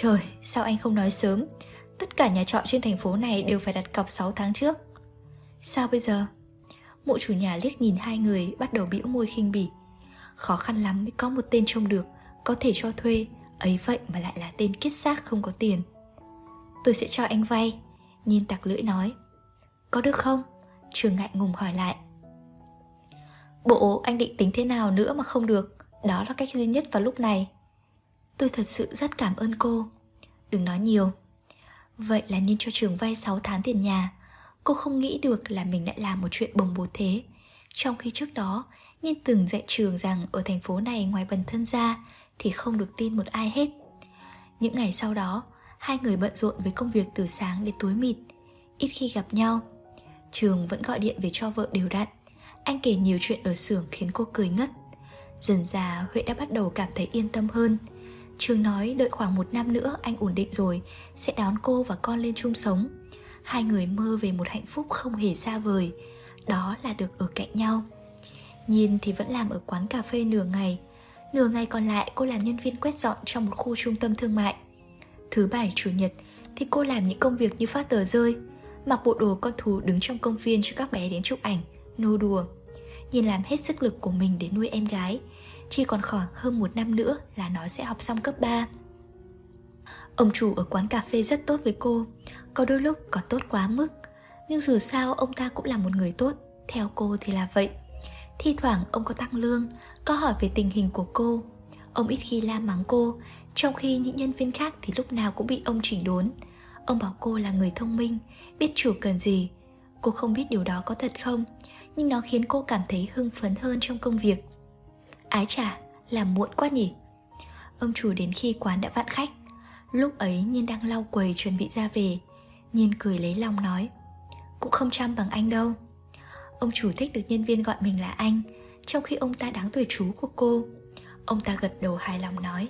Trời, sao anh không nói sớm? Tất cả nhà trọ trên thành phố này đều phải đặt cọc 6 tháng trước. Sao bây giờ? Mụ chủ nhà liếc nhìn hai người bắt đầu bĩu môi khinh bỉ. Khó khăn lắm mới có một tên trông được Có thể cho thuê Ấy vậy mà lại là tên kết xác không có tiền. Tôi sẽ cho anh vay Nhìn tặc lưỡi nói. Có được không? Trường ngại ngùng hỏi lại. Bộ anh định tính thế nào nữa mà không được? Đó là cách duy nhất vào lúc này. Tôi thật sự rất cảm ơn cô. Đừng nói nhiều. Vậy là nên cho trường vay 6 tháng tiền nhà. Cô không nghĩ được là mình lại làm một chuyện bồng bột thế. Trong khi trước đó, Nhiên từng dạy trường rằng ở thành phố này ngoài bần thân ra Thì không được tin một ai hết. Những ngày sau đó, Hai người bận rộn với công việc từ sáng đến tối mịt. Ít khi gặp nhau, Trường vẫn gọi điện về cho vợ đều đặn. Anh kể nhiều chuyện ở xưởng khiến cô cười ngất. Dần già Huệ đã bắt đầu cảm thấy yên tâm hơn. Trường nói đợi khoảng một năm nữa anh ổn định rồi, Sẽ đón cô và con lên chung sống. Hai người mơ về một hạnh phúc không hề xa vời, đó là được ở cạnh nhau. Nhìn thì vẫn làm ở quán cà phê nửa ngày. Nửa ngày còn lại, cô làm nhân viên quét dọn trong một khu trung tâm thương mại. Thứ bảy, chủ nhật thì cô làm những công việc như phát tờ rơi, mặc bộ đồ con thú đứng trong công viên cho các bé đến chụp ảnh, nô đùa. Nhìn làm hết sức lực của mình để nuôi em gái chỉ còn khoảng hơn một năm nữa là nó sẽ học xong cấp 3 Ông chủ ở quán cà phê rất tốt với cô. Có đôi lúc có tốt quá mức. Nhưng dù sao, ông ta cũng là một người tốt. Theo cô thì là vậy. Thi thoảng ông có tăng lương, Có hỏi về tình hình của cô. Ông ít khi la mắng cô. Trong khi những nhân viên khác thì lúc nào cũng bị ông chỉ đốn. Ông bảo cô là người thông minh, Biết chủ cần gì. Cô không biết điều đó có thật không, Nhưng nó khiến cô cảm thấy hưng phấn hơn trong công việc. Ái chả, làm muộn quá nhỉ? Ông chủ đến khi quán đã vặn khách. Lúc ấy Nhiên đang lau quầy chuẩn bị ra về. Nhiên cười lấy lòng nói Cũng không chăm bằng anh đâu. Ông chủ thích được nhân viên gọi mình là anh Trong khi ông ta đáng tuổi chú của cô. Ông ta gật đầu hài lòng nói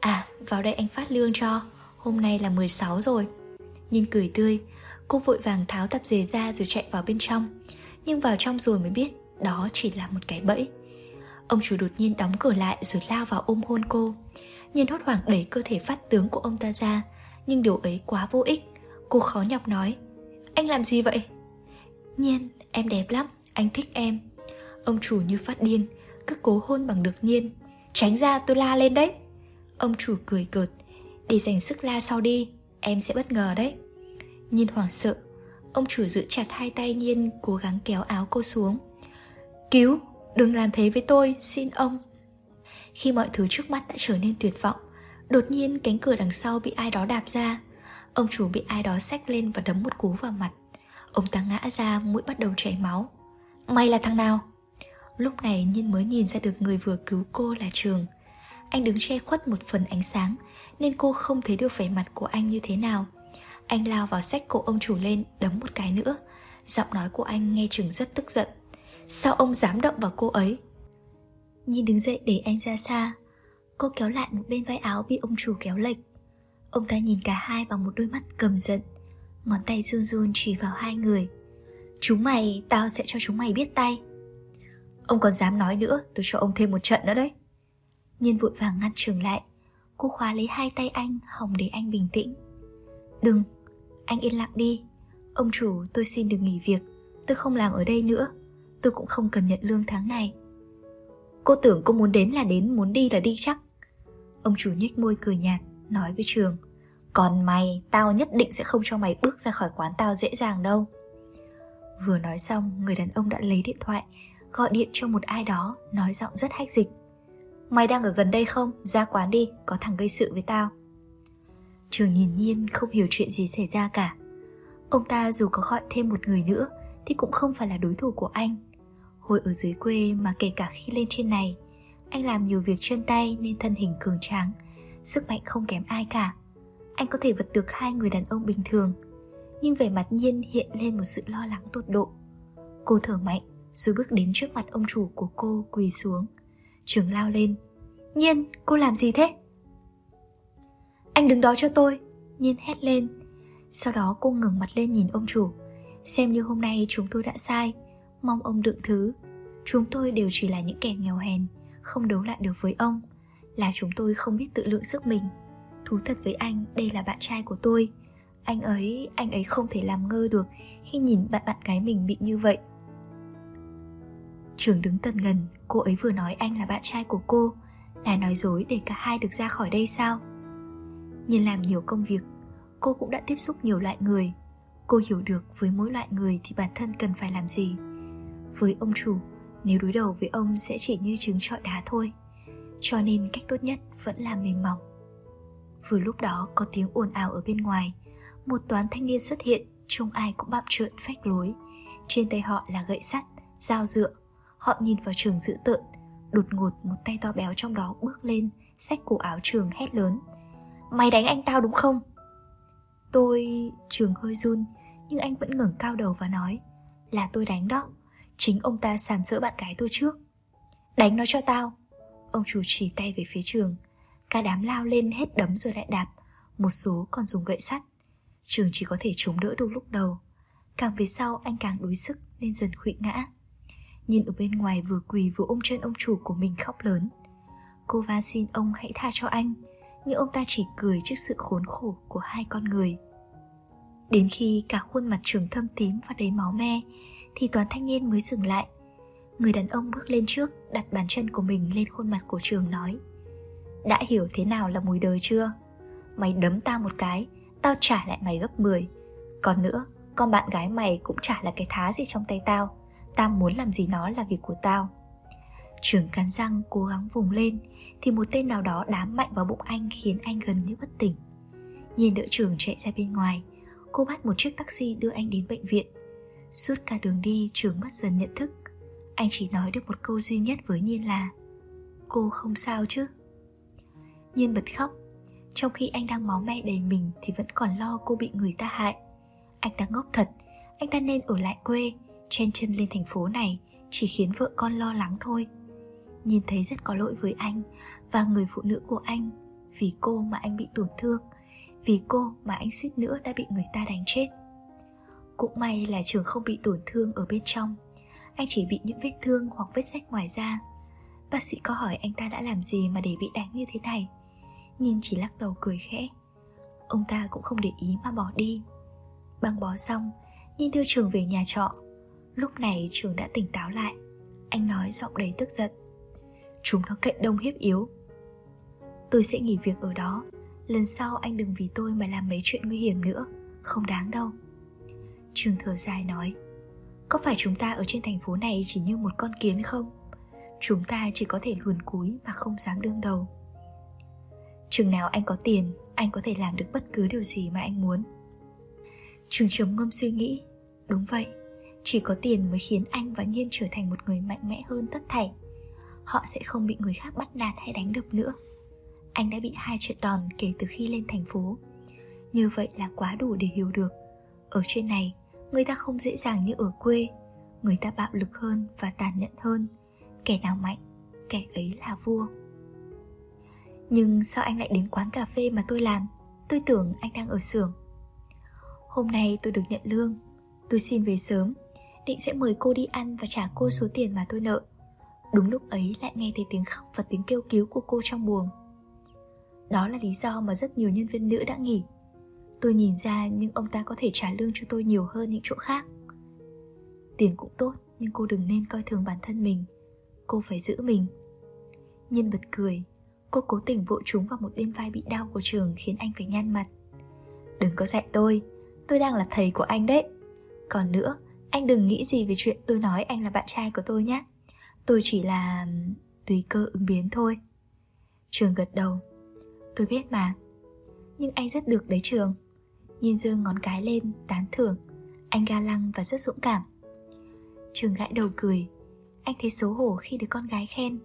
À vào đây anh phát lương cho Hôm nay là 16 rồi. Nhiên cười tươi Cô vội vàng tháo tập dề ra rồi chạy vào bên trong. Nhưng vào trong rồi mới biết Đó chỉ là một cái bẫy. Ông chủ đột nhiên đóng cửa lại rồi lao vào ôm hôn cô. Nhiên hốt hoảng đẩy cơ thể phát tướng của ông ta ra Nhưng điều ấy quá vô ích. Cô khó nhọc nói Anh làm gì vậy? Nhiên, em đẹp lắm, anh thích em. Ông chủ như phát điên Cứ cố hôn bằng được Nhiên. Tránh ra tôi la lên đấy. Ông chủ cười cợt Để dành sức la sau đi Em sẽ bất ngờ đấy. Nhiên hoảng sợ Ông chủ giữ chặt hai tay Nhiên Cố gắng kéo áo cô xuống. Cứu, đừng làm thế với tôi, xin ông. Khi mọi thứ trước mắt đã trở nên tuyệt vọng Đột nhiên cánh cửa đằng sau bị ai đó đạp ra. Ông chủ bị ai đó xách lên và đấm một cú vào mặt. Ông ta ngã ra mũi bắt đầu chảy máu. Mày là thằng nào? Lúc này Nhiên mới nhìn ra được người vừa cứu cô là Trường. Anh đứng che khuất một phần ánh sáng Nên cô không thấy được vẻ mặt của anh như thế nào. Anh lao vào sách cổ ông chủ lên Đấm một cái nữa. Giọng nói của anh nghe Trường rất tức giận. Sao ông dám động vào cô ấy? Nhìn đứng dậy để anh ra xa. Cô kéo lại một bên vai áo bị ông chủ kéo lệch. Ông ta nhìn cả hai bằng một đôi mắt cầm giận. Ngón tay run run chỉ vào hai người. Chúng mày, tao sẽ cho chúng mày biết tay. Ông còn dám nói nữa Tôi cho ông thêm một trận nữa đấy. Nhiên vội vàng ngăn trường lại. Cô khóa lấy hai tay anh hòng để anh bình tĩnh. Đừng Anh yên lặng đi. Ông chủ tôi xin được nghỉ việc. Tôi không làm ở đây nữa. Tôi cũng không cần nhận lương tháng này. Cô tưởng cô muốn đến là đến, Muốn đi là đi chắc. Ông chủ nhếch môi cười nhạt, Nói với Trường, Còn mày, tao nhất định sẽ không cho mày bước ra khỏi quán tao dễ dàng đâu. Vừa nói xong, Người đàn ông đã lấy điện thoại, gọi điện cho một ai đó, nói giọng rất hách dịch. Mày đang ở gần đây không? Ra quán đi, có thằng gây sự với tao. Trường nhìn nhiên không hiểu chuyện gì xảy ra cả. Ông ta dù có gọi thêm một người nữa thì cũng không phải là đối thủ của anh hồi ở dưới quê mà kể cả khi lên trên này, anh làm nhiều việc chân tay nên thân hình cường tráng, sức mạnh không kém ai cả. Anh có thể vật được hai người đàn ông bình thường, nhưng vẻ mặt nhiên hiện lên một sự lo lắng tột độ. Cô thở mạnh, rồi bước đến trước mặt ông chủ của cô, quỳ xuống. Trường lao lên, nhiên, cô làm gì thế? Anh đứng đó cho tôi. Nhiên hét lên. Sau đó cô ngừng mặt lên nhìn ông chủ, xem như hôm nay chúng tôi đã sai mong ông đựng thứ chúng tôi đều chỉ là những kẻ nghèo hèn không đấu lại được với ông là chúng tôi không biết tự lượng sức mình thú thật với anh đây là bạn trai của tôi anh ấy anh ấy không thể làm ngơ được khi nhìn bạn bạn gái mình bị như vậy Trường đứng tần ngần, cô ấy vừa nói anh là bạn trai của cô, là nói dối để cả hai được ra khỏi đây sao? Nhìn làm nhiều công việc, cô cũng đã tiếp xúc nhiều loại người. Cô hiểu được với mỗi loại người thì bản thân cần phải làm gì. Với ông chủ, nếu đối đầu với ông sẽ chỉ như trứng trọi đá thôi. Cho nên cách tốt nhất vẫn là mềm mỏng. Vừa lúc đó có tiếng ồn ào ở bên ngoài, một toán thanh niên xuất hiện, trông ai cũng bạm trợn phách lối. Trên tay họ là gậy sắt, dao dựa Họ nhìn vào trường dữ tợn Đột ngột một tay to béo trong đó bước lên Xách cổ áo trường hét lớn Mày đánh anh tao đúng không? Tôi... Trường hơi run Nhưng anh vẫn ngẩng cao đầu và nói Là tôi đánh đó Chính ông ta sàm sỡ bạn gái tôi trước. Đánh nó cho tao. Ông chủ chỉ tay về phía trường. Cả đám lao lên hết đấm rồi lại đạp. Một số còn dùng gậy sắt. Trường chỉ có thể chống đỡ được lúc đầu. Càng về sau, anh càng đuối sức Nên dần khuỵu ngã. Nhìn ở bên ngoài vừa quỳ vừa ôm chân ông chủ của mình khóc lớn. Cô va xin ông hãy tha cho anh, Nhưng ông ta chỉ cười trước sự khốn khổ của hai con người. Đến khi cả khuôn mặt trường thâm tím và đầy máu me thì toàn thanh niên mới dừng lại. Người đàn ông bước lên trước, Đặt bàn chân của mình lên khuôn mặt của trường nói, Đã hiểu thế nào là mùi đời chưa? Mày đấm tao một cái, Tao trả lại mày gấp 10 Còn nữa, Con bạn gái mày cũng chả là cái thá gì trong tay tao. Tao muốn làm gì nó là việc của tao. Trường cắn răng, cố gắng vùng lên, Thì một tên nào đó đám mạnh vào bụng anh Khiến anh gần như bất tỉnh. Nhìn đỡ trường chạy ra bên ngoài, Cô bắt một chiếc taxi đưa anh đến bệnh viện. Suốt cả đường đi, trường mất dần nhận thức. Anh chỉ nói được một câu duy nhất với Nhiên là, Cô không sao chứ? Nhiên bật khóc. Trong khi anh đang máu me đầy mình Thì vẫn còn lo cô bị người ta hại. Anh ta ngốc thật. Anh ta nên ở lại quê, Chen chân lên thành phố này, Chỉ khiến vợ con lo lắng thôi. Nhìn thấy rất có lỗi với anh Và người phụ nữ của anh Vì cô mà anh bị tổn thương, Vì cô mà anh suýt nữa đã bị người ta đánh chết. Cũng may là trường không bị tổn thương ở bên trong. Anh chỉ bị những vết thương hoặc vết sách ngoài da. Bác sĩ có hỏi anh ta đã làm gì mà để bị đánh như thế này. Nhìn chỉ lắc đầu cười khẽ. Ông ta cũng không để ý mà bỏ đi. Băng bó xong Nhìn đưa trường về nhà trọ. Lúc này trường đã tỉnh táo lại. Anh nói giọng đầy tức giận. Chúng nó cậy đông hiếp yếu. Tôi sẽ nghỉ việc ở đó. Lần sau anh đừng vì tôi mà làm mấy chuyện nguy hiểm nữa. Không đáng đâu. Trường thở dài nói, Có phải chúng ta ở trên thành phố này chỉ như một con kiến không? Chúng ta chỉ có thể luồn cúi mà không dám đương đầu. Chừng nào anh có tiền, Anh có thể làm được bất cứ điều gì mà anh muốn. Trường trầm ngâm suy nghĩ, Đúng vậy, Chỉ có tiền mới khiến anh và Nhiên trở thành một người mạnh mẽ hơn tất thảy. Họ sẽ không bị người khác bắt nạt hay đánh đập nữa. Anh đã bị hai trận đòn kể từ khi lên thành phố. Như vậy là quá đủ để hiểu được. Ở trên này Người ta không dễ dàng như ở quê. Người ta bạo lực hơn và tàn nhẫn hơn. Kẻ nào mạnh, Kẻ ấy là vua. Nhưng sao anh lại đến quán cà phê mà tôi làm? Tôi tưởng anh đang ở xưởng. Hôm nay tôi được nhận lương. Tôi xin về sớm. Định sẽ mời cô đi ăn và trả cô số tiền mà tôi nợ. Đúng lúc ấy lại nghe thấy tiếng khóc và tiếng kêu cứu của cô trong buồng. Đó là lý do mà rất nhiều nhân viên nữ đã nghỉ. Tôi nhìn ra nhưng ông ta có thể trả lương cho tôi nhiều hơn những chỗ khác. Tiền cũng tốt, nhưng cô đừng nên coi thường bản thân mình. Cô phải giữ mình. Nhân bật cười, Cô cố tình vội trúng vào một bên vai bị đau của trường khiến anh phải nhăn mặt. Đừng có dạy tôi Tôi đang là thầy của anh đấy. Còn nữa, Anh đừng nghĩ gì về chuyện tôi nói anh là bạn trai của tôi nhé. Tôi chỉ là, tùy cơ ứng biến thôi. Trường gật đầu. Tôi biết mà. Nhưng anh rất được đấy Trường. Nhìn dương ngón cái lên, tán thưởng. Anh ga lăng và rất dũng cảm. Trường gãi đầu cười. Anh thấy xấu hổ khi được con gái khen.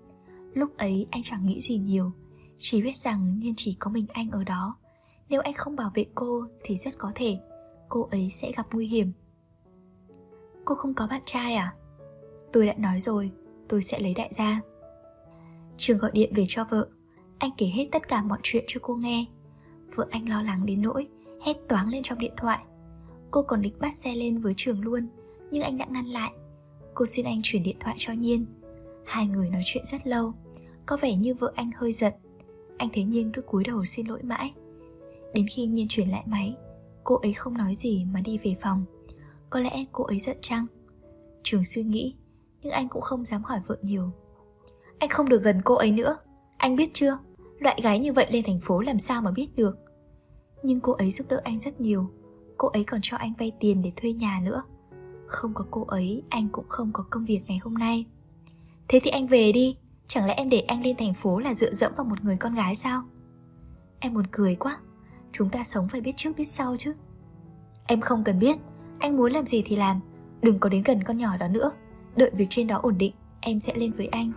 Lúc ấy anh chẳng nghĩ gì nhiều. Chỉ biết rằng nhiên chỉ có mình anh ở đó. Nếu anh không bảo vệ cô Thì rất có thể Cô ấy sẽ gặp nguy hiểm. Cô không có bạn trai à? Tôi đã nói rồi, tôi sẽ lấy đại gia. Trường gọi điện về cho vợ. Anh kể hết tất cả mọi chuyện cho cô nghe. Vợ anh lo lắng đến nỗi hét toáng lên trong điện thoại. Cô còn định bắt xe lên với trường luôn, nhưng anh đã ngăn lại. Cô xin anh chuyển điện thoại cho nhiên. Hai người nói chuyện rất lâu, có vẻ như vợ anh hơi giận. Anh thấy nhiên cứ cúi đầu xin lỗi mãi. Đến khi nhiên chuyển lại máy, cô ấy không nói gì mà đi về phòng. Có lẽ cô ấy giận chăng? Trường suy nghĩ, nhưng anh cũng không dám hỏi vợ nhiều. Anh không được gần cô ấy nữa, Anh biết chưa? Loại gái như vậy lên thành phố làm sao mà biết được? Nhưng cô ấy giúp đỡ anh rất nhiều. Cô ấy còn cho anh vay tiền để thuê nhà nữa. Không có cô ấy, Anh cũng không có công việc ngày hôm nay. Thế thì anh về đi. Chẳng lẽ em để anh lên thành phố là dựa dẫm vào một người con gái sao? Em buồn cười quá. Chúng ta sống phải biết trước biết sau chứ. Em không cần biết. Anh muốn làm gì thì làm. Đừng có đến gần con nhỏ đó nữa. Đợi việc trên đó ổn định, Em sẽ lên với anh.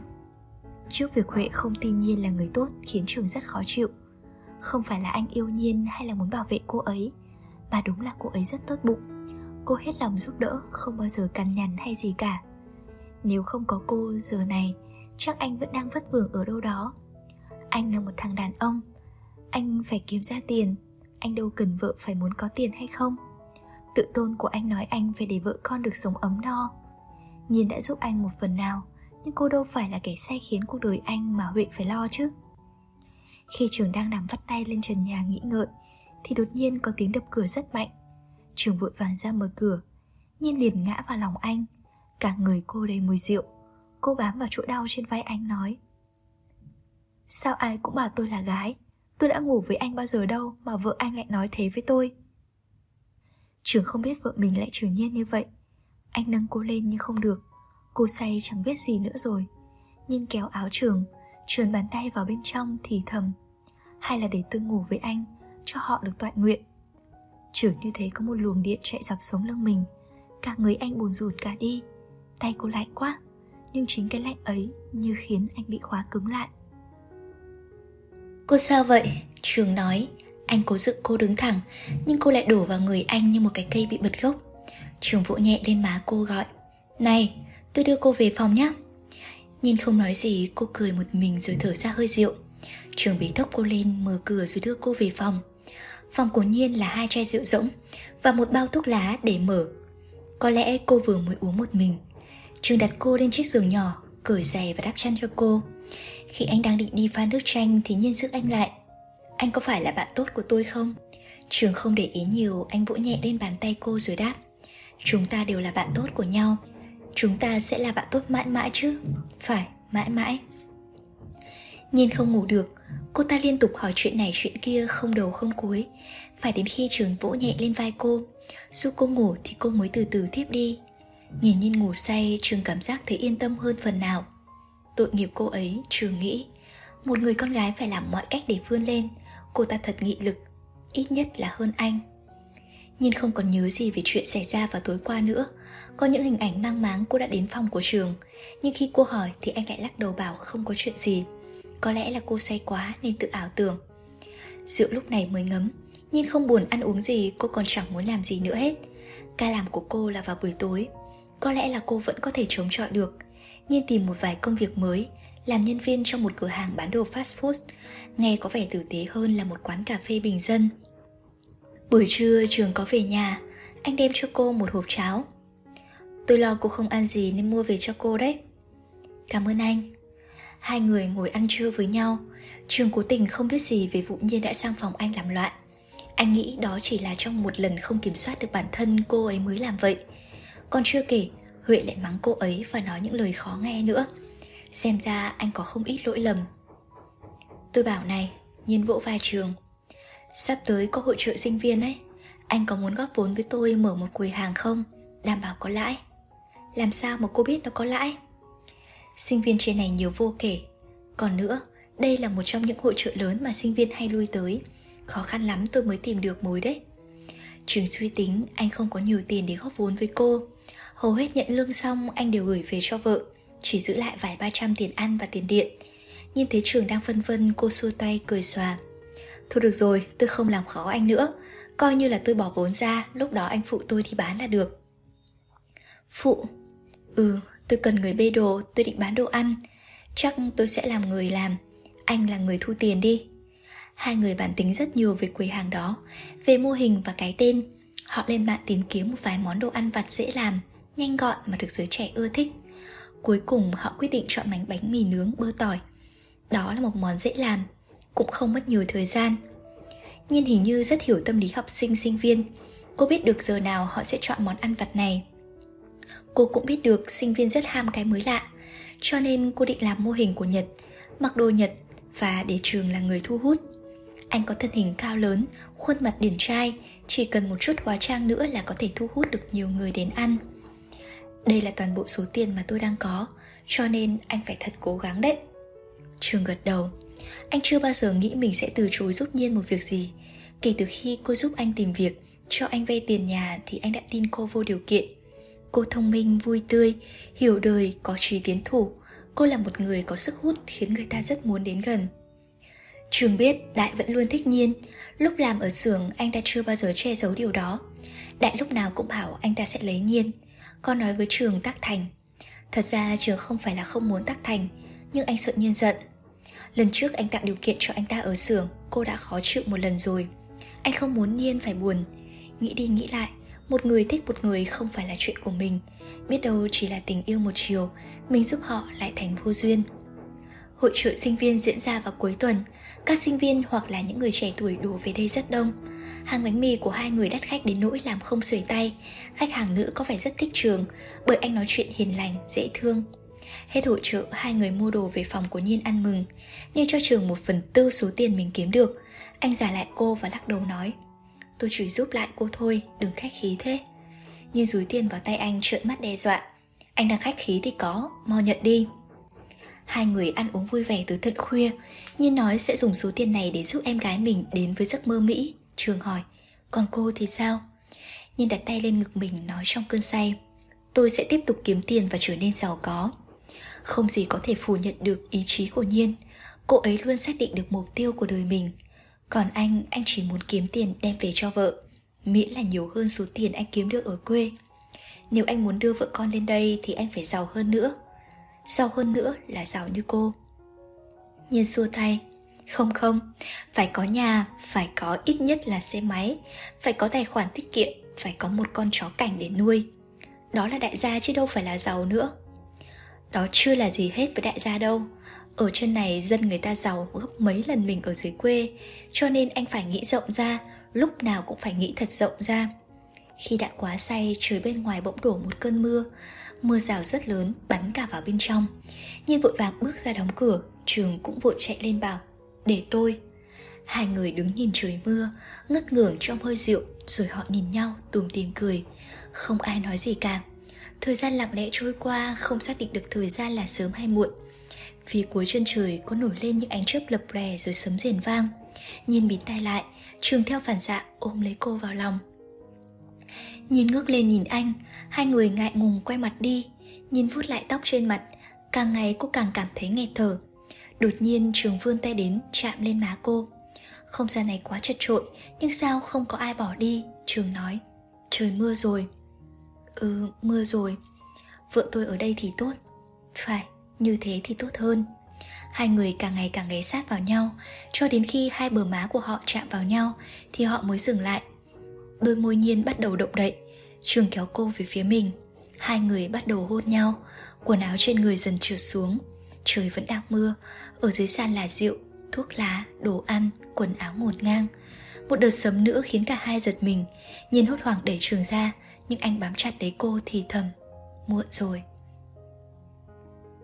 Trước việc Huệ không tin Nhiên là người tốt Khiến Trường rất khó chịu. Không phải là anh yêu Nhiên hay là muốn bảo vệ cô ấy, Mà đúng là cô ấy rất tốt bụng. Cô hết lòng giúp đỡ, Không bao giờ cằn nhằn hay gì cả. Nếu không có cô giờ này, Chắc anh vẫn đang vất vưởng ở đâu đó. Anh là một thằng đàn ông, Anh phải kiếm ra tiền, Anh đâu cần vợ phải muốn có tiền hay không? Tự tôn của anh nói anh phải để vợ con được sống ấm no. Nhiên đã giúp anh một phần nào, Nhưng cô đâu phải là kẻ sai khiến cuộc đời anh mà Huệ phải lo chứ. Khi trường đang nằm vắt tay lên trần nhà nghĩ ngợi, Thì đột nhiên có tiếng đập cửa rất mạnh. Trường vội vàng ra mở cửa Nhiên liền ngã vào lòng anh. Cả người cô đầy mùi rượu, Cô bám vào chỗ đau trên vai anh nói, Sao ai cũng bảo tôi là gái? Tôi đã ngủ với anh bao giờ đâu mà vợ anh lại nói thế với tôi? Trường không biết vợ mình lại trừ nhiên như vậy. Anh nâng cô lên nhưng không được. Cô say chẳng biết gì nữa rồi. Nhìn kéo áo trường Trườn bàn tay vào bên trong thì thầm Hay là để tôi ngủ với anh Cho họ được tọa nguyện. Chửi như thế có một luồng điện chạy dọc sống lưng mình Cả người anh buồn rùn cả đi. Tay cô lạnh quá Nhưng chính cái lạnh ấy như khiến anh bị khóa cứng lại. Cô sao vậy? Trường nói. Anh cố dựng cô đứng thẳng Nhưng cô lại đổ vào người anh như một cái cây bị bật gốc. Trường vỗ nhẹ lên má cô gọi. Này, tôi đưa cô về phòng nhé Nhìn không nói gì, cô cười một mình rồi thở ra hơi rượu. Trường bí thốc cô lên, mở cửa rồi đưa cô về phòng. Phòng cố Nhiên là hai chai rượu rỗng Và một bao thuốc lá để mở. Có lẽ cô vừa mới uống một mình. Trường đặt cô lên chiếc giường nhỏ, Cởi giày và đắp chăn cho cô. Khi anh đang định đi pha nước chanh Thì Nhiên giữ anh lại. Anh có phải là bạn tốt của tôi không? Trường không để ý nhiều, Anh vỗ nhẹ lên bàn tay cô rồi đáp. Chúng ta đều là bạn tốt của nhau. Chúng ta sẽ là bạn tốt mãi mãi chứ? Phải, mãi mãi. Nhiên không ngủ được. Cô ta liên tục hỏi chuyện này chuyện kia không đầu không cuối. Phải đến khi trường vỗ nhẹ lên vai cô. Giúp cô ngủ thì cô mới từ từ tiếp đi. Nhìn Nhiên ngủ say Trường cảm giác thấy yên tâm hơn phần nào. Tội nghiệp cô ấy Trường nghĩ Một người con gái phải làm mọi cách để vươn lên. Cô ta thật nghị lực Ít nhất là hơn anh. Nhìn không còn nhớ gì về chuyện xảy ra vào tối qua nữa. Có những hình ảnh mang máng cô đã đến phòng của trường. Nhưng khi cô hỏi thì anh lại lắc đầu bảo không có chuyện gì. Có lẽ là cô say quá nên tự ảo tưởng. Rượu lúc này mới ngấm, Nhưng không buồn ăn uống gì cô còn chẳng muốn làm gì nữa hết. Ca làm của cô là vào buổi tối. Có lẽ là cô vẫn có thể chống chọi được. Nhiên tìm một vài công việc mới, Làm nhân viên trong một cửa hàng bán đồ fast food. Nghe có vẻ tử tế hơn là một quán cà phê bình dân. Buổi trưa trường có về nhà. Anh đem cho cô một hộp cháo. Tôi lo cô không ăn gì nên mua về cho cô đấy. Cảm ơn anh. Hai người ngồi ăn trưa với nhau. Trường cố tình không biết gì về vụ nhiên đã sang phòng anh làm loạn. Anh nghĩ đó chỉ là trong một lần không kiểm soát được bản thân cô ấy mới làm vậy. Còn chưa kể, Huệ lại mắng cô ấy và nói những lời khó nghe nữa. Xem ra anh có không ít lỗi lầm. Tôi bảo này, Nhiên vỗ vai trường. Sắp tới có hội trợ sinh viên ấy. Anh có muốn góp vốn với tôi mở một quầy hàng không? Đảm bảo có lãi. Làm sao mà cô biết nó có lãi? Sinh viên trên này nhiều vô kể. Còn nữa Đây là một trong những hội trợ lớn mà sinh viên hay lui tới. Khó khăn lắm tôi mới tìm được mối đấy. Trường suy tính anh không có nhiều tiền để góp vốn với cô. Hầu hết nhận lương xong anh đều gửi về cho vợ Chỉ giữ lại vài ba trăm tiền ăn và tiền điện. Nhìn thấy trường đang phân vân cô xua tay cười xòa. Thôi được rồi, tôi không làm khó anh nữa. Coi như là tôi bỏ vốn ra Lúc đó anh phụ tôi đi bán là được. Phụ Ừ, tôi cần người bê đồ Tôi định bán đồ ăn Chắc tôi sẽ làm người làm Anh là người thu tiền đi Hai người bàn tính rất nhiều về quầy hàng đó Về mô hình và cái tên Họ lên mạng tìm kiếm một vài món đồ ăn vặt dễ làm Nhanh gọn mà được giới trẻ ưa thích Cuối cùng họ quyết định chọn bánh bánh mì nướng bơ tỏi Đó là một món dễ làm cũng không mất nhiều thời gian. Nhiên hình như rất hiểu tâm lý học sinh sinh viên. Cô biết được giờ nào họ sẽ chọn món ăn vặt này. Cô cũng biết được sinh viên rất ham cái mới lạ, cho nên cô định làm mô hình của Nhật, mặc đồ Nhật và để trường là người thu hút. Anh có thân hình cao lớn, khuôn mặt điển trai, chỉ cần một chút hóa trang nữa là có thể thu hút được nhiều người đến ăn. Đây là toàn bộ số tiền mà tôi đang có, cho nên anh phải thật cố gắng đấy. Trường gật đầu, anh chưa bao giờ nghĩ mình sẽ từ chối giúp Nhiên một việc gì Kể từ khi cô giúp anh tìm việc Cho anh vay tiền nhà thì anh đã tin cô vô điều kiện Cô thông minh, vui tươi, hiểu đời, có trí tiến thủ. Cô là một người có sức hút khiến người ta rất muốn đến gần. Trường biết Đại vẫn luôn thích Nhiên. Lúc làm ở xưởng anh ta chưa bao giờ che giấu điều đó. Đại lúc nào cũng bảo anh ta sẽ lấy Nhiên. Con nói với Trường tác thành. Thật ra Trường không phải là không muốn tác thành Nhưng anh sợ Nhiên giận. Lần trước anh tạo điều kiện cho anh ta ở xưởng Cô đã khó chịu một lần rồi. Anh không muốn Nhiên phải buồn. Nghĩ đi nghĩ lại một người thích một người không phải là chuyện của mình. Biết đâu chỉ là tình yêu một chiều Mình giúp họ lại thành vô duyên. Hội trợ sinh viên diễn ra vào cuối tuần. Các sinh viên hoặc là những người trẻ tuổi đổ về đây rất đông. Hàng bánh mì của hai người đắt khách đến nỗi làm không xuể tay. Khách hàng nữ có vẻ rất thích trường Bởi anh nói chuyện hiền lành, dễ thương. Hết hội trợ, hai người mua đồ về phòng của Nhiên ăn mừng, nhưng cho trường một phần tư số tiền mình kiếm được. Anh giả lại cô và lắc đầu nói, tôi chỉ giúp lại cô thôi, đừng khách khí thế. Nhiên rúi tiền vào tay anh trợn mắt đe dọa, anh đang khách khí thì có, mau nhận đi. Hai người ăn uống vui vẻ tới tận khuya, Nhiên nói sẽ dùng số tiền này để giúp em gái mình đến với giấc mơ Mỹ. Trường hỏi, còn cô thì sao? Nhiên đặt tay lên ngực mình nói trong cơn say, tôi sẽ tiếp tục kiếm tiền và trở nên giàu có. Không gì có thể phủ nhận được ý chí của Nhiên Cô ấy luôn xác định được mục tiêu của đời mình còn anh, anh chỉ muốn kiếm tiền đem về cho vợ. Miễn là nhiều hơn số tiền anh kiếm được ở quê. Nếu anh muốn đưa vợ con lên đây thì anh phải giàu hơn nữa. Giàu hơn nữa là giàu như cô. Nhiên xua tay. Không không, phải có nhà, phải có ít nhất là xe máy Phải có tài khoản tiết kiệm, phải có một con chó cảnh để nuôi. Đó là đại gia chứ đâu phải là giàu nữa. Đó chưa là gì hết với đại gia đâu. Ở chân này dân người ta giàu gấp mấy lần mình ở dưới quê, Cho nên anh phải nghĩ rộng ra, Lúc nào cũng phải nghĩ thật rộng ra. Khi đã quá say, trời bên ngoài bỗng đổ một cơn mưa. Mưa rào rất lớn, bắn cả vào bên trong. Nhiên vội vàng bước ra đóng cửa, Trường cũng vội chạy lên bảo, Để tôi. Hai người đứng nhìn trời mưa, Ngất ngưởng trong hơi rượu, Rồi họ nhìn nhau, tùm tìm cười. Không ai nói gì cả. Thời gian lặng lẽ trôi qua, không xác định được thời gian là sớm hay muộn. Phía cuối chân trời có nổi lên những ánh chớp lập lè rồi sấm rền vang. Nhìn bịt tai lại, trường theo phản xạ ôm lấy cô vào lòng. Nhìn ngước lên nhìn anh, hai người ngại ngùng quay mặt đi. Nhìn vuốt lại tóc trên mặt, càng ngày cô càng cảm thấy nghẹt thở. Đột nhiên trường vươn tay đến chạm lên má cô. Không gian này quá chật trội Nhưng sao không có ai bỏ đi? Trường nói. Trời mưa rồi. Ừ, mưa rồi. Vợ tôi ở đây thì tốt. Phải, như thế thì tốt hơn. Hai người càng ngày càng ghé sát vào nhau Cho đến khi hai bờ má của họ chạm vào nhau Thì họ mới dừng lại. Đôi môi nhiên bắt đầu động đậy Trường kéo cô về phía mình. Hai người bắt đầu hôn nhau Quần áo trên người dần trượt xuống. Trời vẫn đang mưa Ở dưới sàn là rượu, thuốc lá, đồ ăn, quần áo ngổn ngang. Một đợt sấm nữa khiến cả hai giật mình Nhìn hốt hoảng đẩy trường ra nhưng anh bám chặt lấy cô thì thầm muộn rồi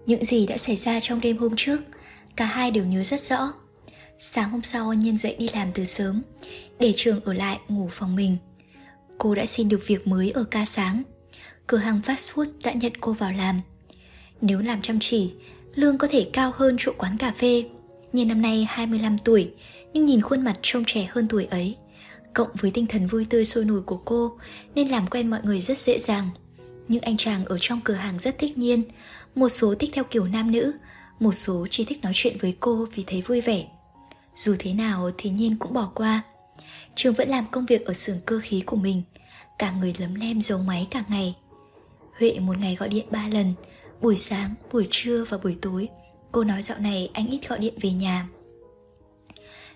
những gì đã xảy ra trong đêm hôm trước cả hai đều nhớ rất rõ. Sáng hôm sau nhiên dậy đi làm từ sớm để trường ở lại ngủ phòng mình. Cô đã xin được việc mới ở ca sáng. Cửa hàng fast food đã nhận cô vào làm. Nếu làm chăm chỉ lương có thể cao hơn chỗ quán cà phê. Nhiên năm nay 25 tuổi nhưng nhìn khuôn mặt trông trẻ hơn tuổi ấy. Cộng với tinh thần vui tươi sôi nổi của cô nên làm quen mọi người rất dễ dàng. Những anh chàng ở trong cửa hàng rất thích nhiên, một số thích theo kiểu nam nữ, một số chỉ thích nói chuyện với cô vì thấy vui vẻ. Dù thế nào thì Nhiên cũng bỏ qua. Trường vẫn làm công việc ở xưởng cơ khí của mình, cả người lấm lem giấu máy cả ngày. Huệ một ngày gọi điện ba lần, buổi sáng, buổi trưa và buổi tối. Cô nói dạo này anh ít gọi điện về nhà.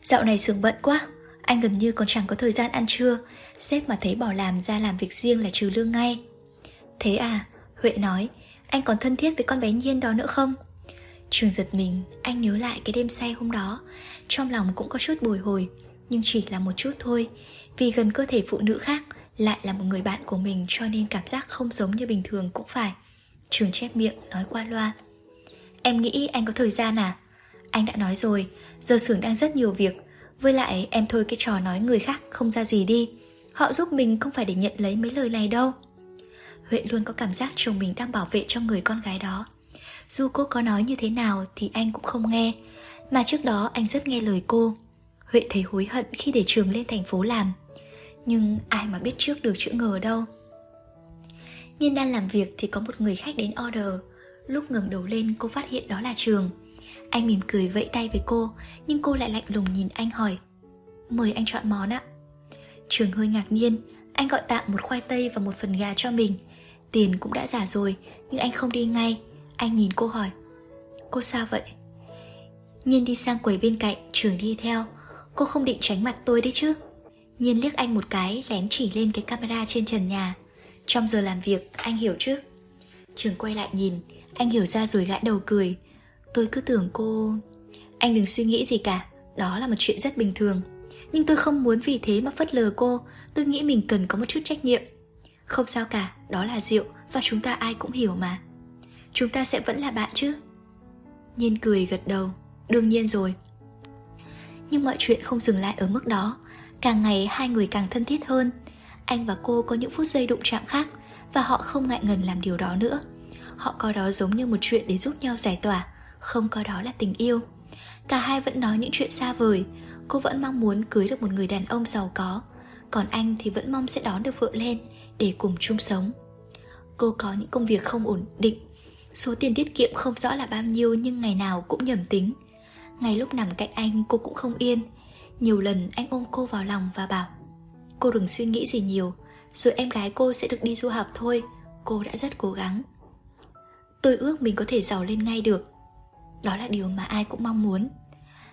Dạo này xưởng bận quá, anh gần như còn chẳng có thời gian ăn trưa Sếp mà thấy bỏ làm ra làm việc riêng là trừ lương ngay Thế à Huệ nói anh còn thân thiết với con bé Nhiên đó nữa không? Trường giật mình, Anh nhớ lại cái đêm say hôm đó. Trong lòng cũng có chút bồi hồi, Nhưng chỉ là một chút thôi. Vì gần cơ thể phụ nữ khác, Lại là một người bạn của mình Cho nên cảm giác không giống như bình thường cũng phải. Trường chép miệng, nói qua loa. Em nghĩ anh có thời gian à? Anh đã nói rồi, Giờ xưởng đang rất nhiều việc. Với lại, em thôi cái trò nói người khác không ra gì đi. Họ giúp mình không phải để nhận lấy mấy lời này đâu. Huệ luôn có cảm giác chồng mình đang bảo vệ cho người con gái đó. Dù cô có nói như thế nào thì anh cũng không nghe, Mà trước đó anh rất nghe lời cô. Huệ thấy hối hận khi để trường lên thành phố làm, Nhưng ai mà biết trước được chữ ngờ đâu. Nhiên đang làm việc thì có một người khách đến order. Lúc ngẩng đầu lên, cô phát hiện đó là trường. Anh mỉm cười vẫy tay với cô, Nhưng cô lại lạnh lùng nhìn anh hỏi, Mời anh chọn món ạ. Trường hơi ngạc nhiên, Anh gọi tạm một khoai tây và một phần gà cho mình. Tiền cũng đã giả rồi Nhưng anh không đi ngay. Anh nhìn cô hỏi Cô sao vậy? Nhiên đi sang quầy bên cạnh Trường đi theo. Cô không định tránh mặt tôi đấy chứ? Nhiên liếc anh một cái lén chỉ lên cái camera trên trần nhà. Trong giờ làm việc anh hiểu chứ? Trường quay lại nhìn Anh hiểu ra rồi gãi đầu cười. Tôi cứ tưởng cô... Anh đừng suy nghĩ gì cả, đó là một chuyện rất bình thường. Nhưng tôi không muốn vì thế mà phất lờ cô, tôi nghĩ mình cần có một chút trách nhiệm. Không sao cả, đó là rượu, và chúng ta ai cũng hiểu mà. Chúng ta sẽ vẫn là bạn chứ? Nhiên cười gật đầu. Đương nhiên rồi. Nhưng mọi chuyện không dừng lại ở mức đó. Càng ngày hai người càng thân thiết hơn. Anh và cô có những phút giây đụng chạm khác, Và họ không ngại ngần làm điều đó nữa. Họ coi đó giống như một chuyện để giúp nhau giải tỏa, Không coi đó là tình yêu. Cả hai vẫn nói những chuyện xa vời. Cô vẫn mong muốn cưới được một người đàn ông giàu có. Còn anh thì vẫn mong sẽ đón được vợ lên Để cùng chung sống. Cô có những công việc không ổn định. Số tiền tiết kiệm không rõ là bao nhiêu Nhưng ngày nào cũng nhầm tính. Ngay lúc nằm cạnh anh, cô cũng không yên. Nhiều lần anh ôm cô vào lòng và bảo, Cô đừng suy nghĩ gì nhiều, Rồi em gái cô sẽ được đi du học thôi, Cô đã rất cố gắng. Tôi ước mình có thể giàu lên ngay được. Đó là điều mà ai cũng mong muốn.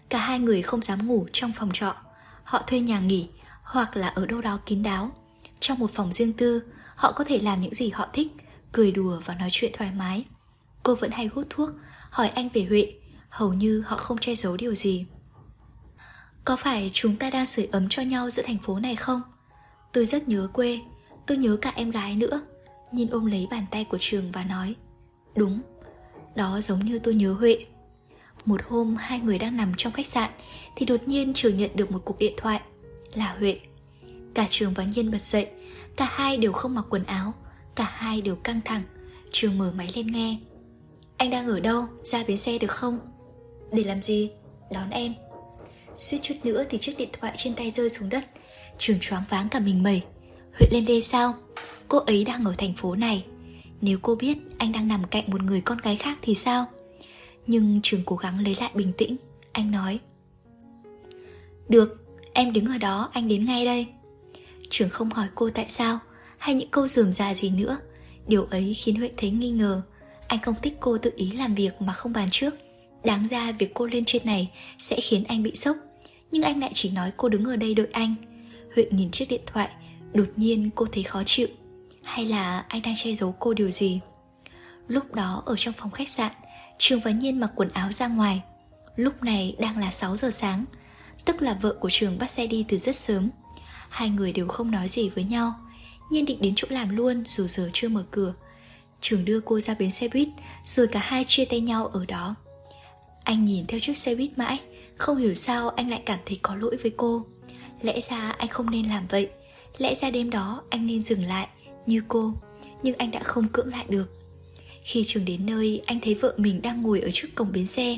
Cả hai người không dám ngủ trong phòng trọ. Họ thuê nhà nghỉ Hoặc là ở đâu đó kín đáo. Trong một phòng riêng tư Họ có thể làm những gì họ thích, Cười đùa và nói chuyện thoải mái. Cô vẫn hay hút thuốc, Hỏi anh về Huệ, Hầu như họ không che giấu điều gì. Có phải chúng ta đang sưởi ấm cho nhau giữa thành phố này không? Tôi rất nhớ quê, Tôi nhớ cả em gái nữa. Nhìn ôm lấy bàn tay của Trường và nói, Đúng, Đó giống như tôi nhớ Huệ. Một hôm hai người đang nằm trong khách sạn Thì đột nhiên Trường nhận được một cuộc điện thoại, Là Huệ. Cả Trường và Nhiên bật dậy Cả hai đều không mặc quần áo Cả hai đều căng thẳng Trường mở máy lên nghe Anh đang ở đâu? Ra bến xe được không? Để làm gì? Đón em Suýt chút nữa thì chiếc điện thoại trên tay rơi xuống đất Trường choáng váng cả mình mẩy Huệ lên đê sao? Cô ấy đang ở thành phố này Nếu cô biết anh đang nằm cạnh một người con gái khác thì sao? Nhưng Trường cố gắng lấy lại bình tĩnh Anh nói Được, em đứng ở đó, anh đến ngay đây Trường không hỏi cô tại sao, Hay những câu dườm ra gì nữa. Điều ấy khiến Huệ thấy nghi ngờ. Anh không thích cô tự ý làm việc mà không bàn trước. Đáng ra việc cô lên trên này Sẽ khiến anh bị sốc. Nhưng anh lại chỉ nói cô đứng ở đây đợi anh. Huệ nhìn chiếc điện thoại, Đột nhiên cô thấy khó chịu. Hay là anh đang che giấu cô điều gì? Lúc đó ở trong phòng khách sạn, Trường và Nhiên mặc quần áo ra ngoài. Lúc này đang là 6 giờ sáng, Tức là vợ của Trường bắt xe đi từ rất sớm. Hai người đều không nói gì với nhau. Nhiên định đến chỗ làm luôn, dù giờ chưa mở cửa. Trường đưa cô ra bến xe buýt, Rồi cả hai chia tay nhau ở đó. Anh nhìn theo chiếc xe buýt mãi, Không hiểu sao anh lại cảm thấy có lỗi với cô. Lẽ ra anh không nên làm vậy. Lẽ ra đêm đó anh nên dừng lại, Như cô, Nhưng anh đã không cưỡng lại được. Khi trường đến nơi, Anh thấy vợ mình đang ngồi ở trước cổng bến xe.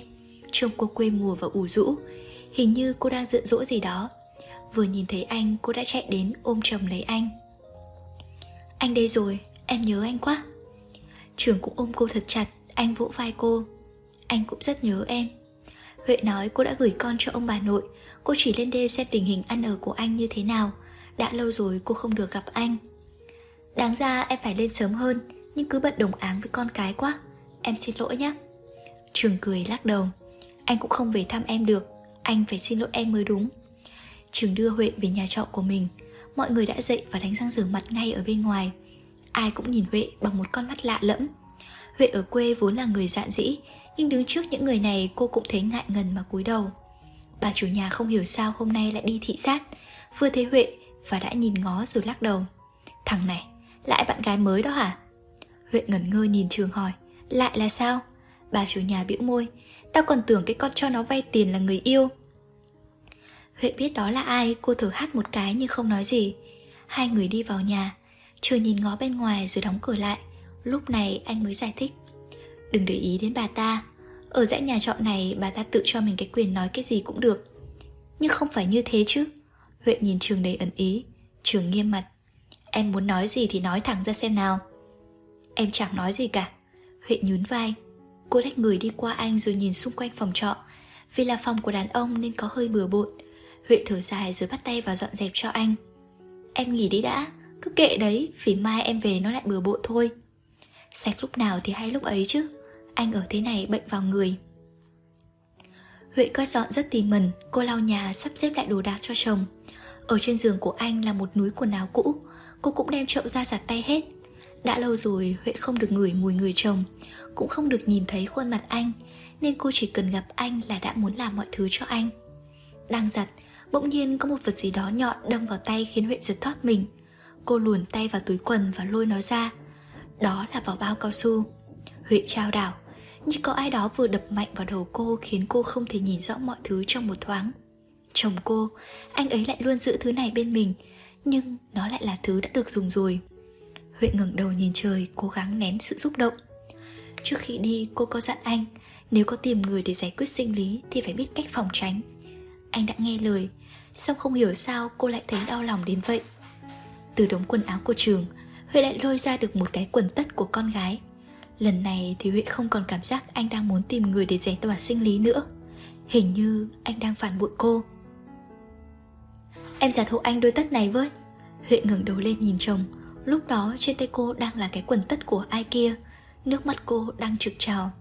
Trông cô quê mùa và ủ rũ. Hình như cô đang giận dỗi gì đó. Vừa nhìn thấy anh cô đã chạy đến ôm chầm lấy anh. Anh đây rồi, em nhớ anh quá. Trường cũng ôm cô thật chặt Anh vỗ vai cô. Anh cũng rất nhớ em. Huệ nói cô đã gửi con cho ông bà nội. Cô chỉ lên đê xem tình hình ăn ở của anh như thế nào. Đã lâu rồi cô không được gặp anh. Đáng ra em phải lên sớm hơn Nhưng cứ bận đồng áng với con cái quá. Em xin lỗi nhé. Trường cười lắc đầu. Anh cũng không về thăm em được. Anh phải xin lỗi em mới đúng. Trường đưa Huệ về nhà trọ của mình. Mọi người đã dậy và đánh răng rửa mặt ngay ở bên ngoài. Ai cũng nhìn Huệ bằng một con mắt lạ lẫm. Huệ ở quê vốn là người dạn dĩ Nhưng đứng trước những người này cô cũng thấy ngại ngần mà cúi đầu. Bà chủ nhà không hiểu sao hôm nay lại đi thị sát Vừa thấy Huệ và đã nhìn ngó rồi lắc đầu. Thằng này, lại bạn gái mới đó hả? Huệ ngẩn ngơ nhìn Trường hỏi. Lại là sao? Bà chủ nhà bĩu môi. Tao còn tưởng cái con cho nó vay tiền là người yêu. Huệ biết đó là ai, Cô thở hát một cái nhưng không nói gì. Hai người đi vào nhà, Chưa nhìn ngó bên ngoài rồi đóng cửa lại. Lúc này anh mới giải thích. Đừng để ý đến bà ta. Ở dãy nhà trọ này, bà ta tự cho mình cái quyền nói cái gì cũng được. Nhưng không phải như thế chứ. Huệ nhìn Trường đầy ẩn ý. Trường nghiêm mặt. Em muốn nói gì thì nói thẳng ra xem nào. Em chẳng nói gì cả. Huệ nhún vai. Cô lách người đi qua anh rồi nhìn xung quanh phòng trọ. Vì là phòng của đàn ông nên có hơi bừa bộn. Huệ thở dài rồi bắt tay vào dọn dẹp cho anh. Em nghỉ đi đã, Cứ kệ đấy, Vì mai em về nó lại bừa bộn thôi. Sạch lúc nào thì hay lúc ấy chứ, Anh ở thế này bệnh vào người. Huệ quét dọn rất tỉ mẩn, Cô lau nhà, sắp xếp lại đồ đạc cho chồng. Ở trên giường của anh là một núi quần áo cũ, Cô cũng đem chậu ra giặt tay hết. Đã lâu rồi, Huệ không được ngửi mùi người chồng, Cũng không được nhìn thấy khuôn mặt anh, Nên cô chỉ cần gặp anh là đã muốn làm mọi thứ cho anh. Đang giặt Bỗng nhiên có một vật gì đó nhọn đâm vào tay khiến Huệ giật thoát mình. Cô luồn tay vào túi quần và lôi nó ra. Đó là vỏ bao cao su. Huệ trao đảo, Như có ai đó vừa đập mạnh vào đầu cô Khiến cô không thể nhìn rõ mọi thứ trong một thoáng. Chồng cô, Anh ấy lại luôn giữ thứ này bên mình, Nhưng nó lại là thứ đã được dùng rồi. Huệ ngẩng đầu nhìn trời, Cố gắng nén sự xúc động. Trước khi đi, cô có dặn anh, Nếu có tìm người để giải quyết sinh lý Thì phải biết cách phòng tránh. Anh đã nghe lời Xong không hiểu sao cô lại thấy đau lòng đến vậy. Từ đống quần áo của trường, Huệ lại lôi ra được một cái quần tất của con gái. Lần này thì Huệ không còn cảm giác anh đang muốn tìm người để giải tỏa sinh lý nữa. Hình như anh đang phản bội cô. Em giả thụ anh đôi tất này với. Huệ ngẩng đầu lên nhìn chồng. Lúc đó trên tay cô đang là cái quần tất của ai kia. Nước mắt cô đang trực trào.